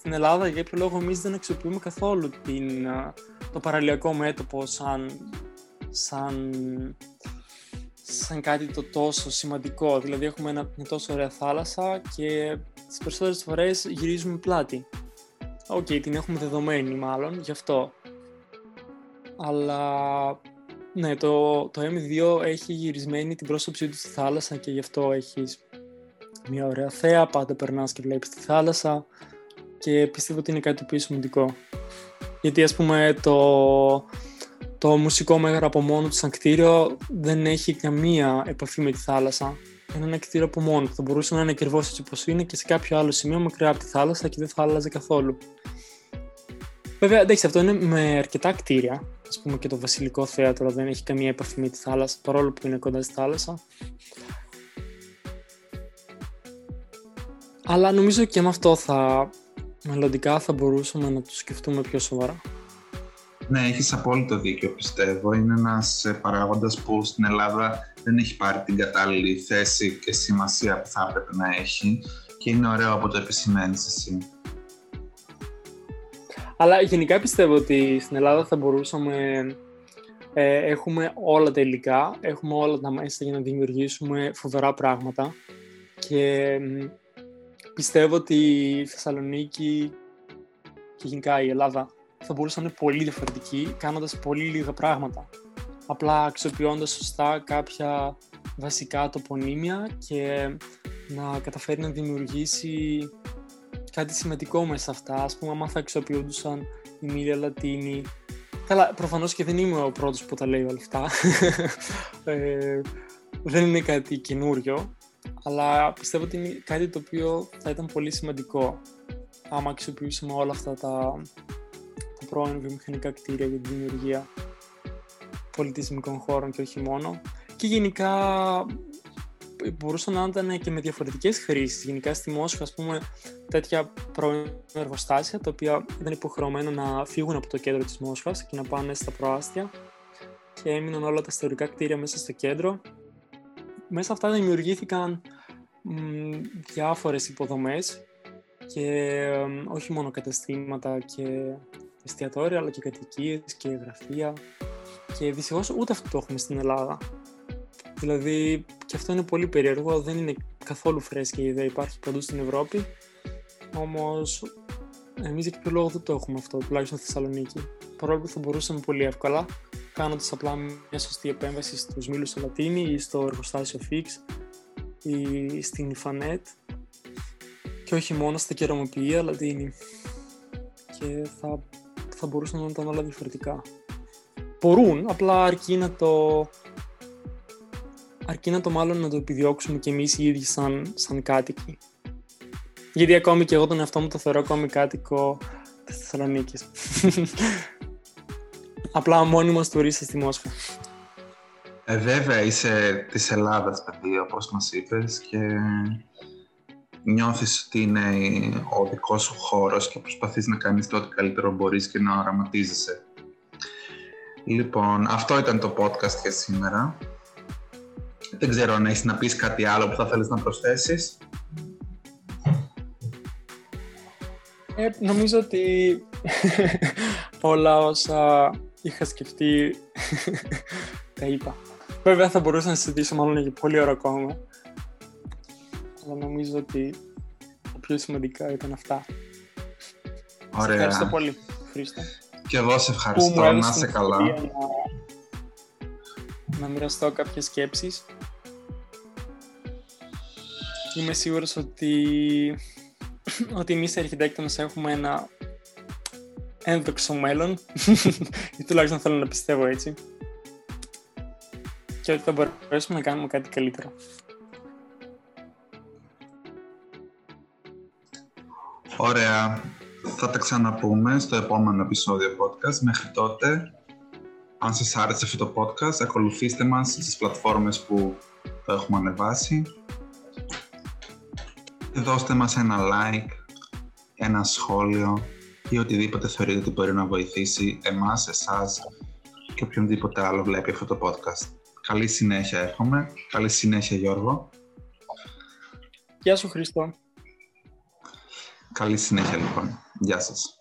στην Ελλάδα για κάποιο λόγο εμείς δεν αξιοποιούμε καθόλου την, το παραλιακό μέτωπο σαν, σαν, σαν κάτι το τόσο σημαντικό. Δηλαδή έχουμε ένα, μια τόσο ωραία θάλασσα και τις περισσότερες φορές γυρίζουμε πλάτη. Ok, okay, την έχουμε δεδομένη μάλλον, γι' αυτό. Αλλά ναι, το, το M2 έχει γυρισμένη την πρόσοψή του στη θάλασσα και γι' αυτό έχεις μια ωραία θέα, πάντα περνάς και βλέπεις τη θάλασσα και πιστεύω ότι είναι κάτι το πιο σημαντικό. Γιατί ας πούμε το, το μουσικό μέγαρο από μόνο του σαν κτίριο δεν έχει καμία επαφή με τη θάλασσα. Είναι ένα κτίριο από μόνο του. Θα μπορούσε να είναι ακριβώς έτσι όπως είναι και σε κάποιο άλλο σημείο μακριά από τη θάλασσα και δεν θα άλλαζε καθόλου. Βέβαια, εντάξει, αυτό είναι με αρκετά κτίρια. Α πούμε και το Βασιλικό Θέατρο δεν έχει καμία επαφή με τη θάλασσα, παρόλο που είναι κοντά στη θάλασσα. Αλλά νομίζω και με αυτό θα μελλοντικά θα μπορούσαμε να το σκεφτούμε πιο σοβαρά. Ναι, έχεις απόλυτο δίκιο πιστεύω. Είναι ένας ε, παράγοντας που στην Ελλάδα δεν έχει πάρει την κατάλληλη θέση και σημασία που θα έπρεπε να έχει και είναι ωραίο από το επισημαίνεις εσύ. Αλλά γενικά πιστεύω ότι στην Ελλάδα θα μπορούσαμε ε, έχουμε όλα τα υλικά, έχουμε όλα τα μέσα για να δημιουργήσουμε φοβερά πράγματα και πιστεύω ότι η Θεσσαλονίκη και γενικά η Ελλάδα θα μπορούσαν να είναι πολύ διαφορετικοί κάνοντας πολύ λίγα πράγματα. Απλά αξιοποιώντας σωστά κάποια βασικά τοπονύμια και να καταφέρει να δημιουργήσει κάτι σημαντικό μέσα σε αυτά. Ας πούμε, άμα θα αξιοποιούντουσαν η Μίλια Λατίνη. Καλά, προφανώς και δεν είμαι ο πρώτος που τα λέει όλα αυτά. [LAUGHS] ε, δεν είναι κάτι καινούριο, αλλά πιστεύω ότι είναι κάτι το οποίο θα ήταν πολύ σημαντικό άμα αξιοποιήσουμε όλα αυτά τα, τα πρώην βιομηχανικά κτίρια για τη δημιουργία πολιτισμικών χώρων και όχι μόνο. Και γενικά μπορούσαν να ήταν και με διαφορετικές χρήσεις. Γενικά στη Μόσχα, ας πούμε, τέτοια πρώην εργοστάσια, τα οποία ήταν υποχρεωμένα να φύγουν από το κέντρο της Μόσχας και να πάνε στα προάστια και έμειναν όλα τα ιστορικά κτίρια μέσα στο κέντρο. Μέσα αυτά δημιουργήθηκαν μ, διάφορες υποδομές και όχι μόνο καταστήματα και εστιατόρια, αλλά και κατοικίες και γραφεία και δυστυχώς ούτε αυτό το έχουμε στην Ελλάδα. Δηλαδή και αυτό είναι πολύ περίεργο, δεν είναι καθόλου φρέσκια η ιδέα, υπάρχει παντού στην Ευρώπη. Όμως, εμείς για κάποιο λόγο δεν το έχουμε αυτό, τουλάχιστον στη Θεσσαλονίκη. Παρόλο που θα μπορούσαμε πολύ εύκολα, κάνοντας απλά μια σωστή επέμβαση στους μήλου στο Λατίνι ή στο εργοστάσιο Fix ή στην Ιφανέτ και όχι μόνο στα κεραμοποιία Λατίνι. Και θα, θα μπορούσαν να ήταν όλα διαφορετικά. Μπορούν, απλά αρκεί να το αρκεί να το μάλλον να το επιδιώξουμε και εμείς οι ίδιοι σαν, σαν κάτοικοι. Γιατί ακόμη και εγώ τον εαυτό μου το θεωρώ ακόμη κάτοικο της Θεσσαλονίκης. Απλά μόνιμος τουρίστας στη Μόσχα. Ε, βέβαια, είσαι της Ελλάδας, παιδί, όπως μας είπες, και νιώθεις ότι είναι ο δικός σου χώρος και προσπαθείς να κάνεις το ό,τι καλύτερο μπορείς και να οραματίζεσαι. Λοιπόν, αυτό ήταν το podcast για σήμερα. Δεν ξέρω αν έχεις να πεις κάτι άλλο που θα θέλεις να προσθέσεις. Ε, νομίζω ότι [LAUGHS] όλα όσα είχα σκεφτεί [LAUGHS] τα είπα. Βέβαια θα μπορούσα να συζητήσω μάλλον για πολύ ώρα ακόμα. Αλλά νομίζω ότι τα πιο σημαντικά ήταν αυτά. Ωραία. ευχαριστώ πολύ, Χρήστο. Και εγώ σε ευχαριστώ. Να είσαι καλά. Να, να μοιραστώ κάποιες σκέψεις Είμαι σίγουρος ότι, ότι εμείς οι αρχιτέκτονες έχουμε ένα ένδοξο μέλλον ή τουλάχιστον θέλω να πιστεύω έτσι και ότι θα μπορέσουμε να κάνουμε κάτι καλύτερο. Ωραία. Θα τα ξαναπούμε στο επόμενο επεισόδιο podcast. Μέχρι τότε, αν σας άρεσε αυτό το podcast, ακολουθήστε μας στις πλατφόρμες που το έχουμε ανεβάσει δώστε μας ένα like, ένα σχόλιο ή οτιδήποτε θεωρείτε ότι μπορεί να βοηθήσει εμάς, εσάς και οποιονδήποτε άλλο βλέπει αυτό το podcast. Καλή συνέχεια εύχομαι. Καλή συνέχεια Γιώργο. Γεια σου Χριστό. Καλή συνέχεια λοιπόν. Γεια σας.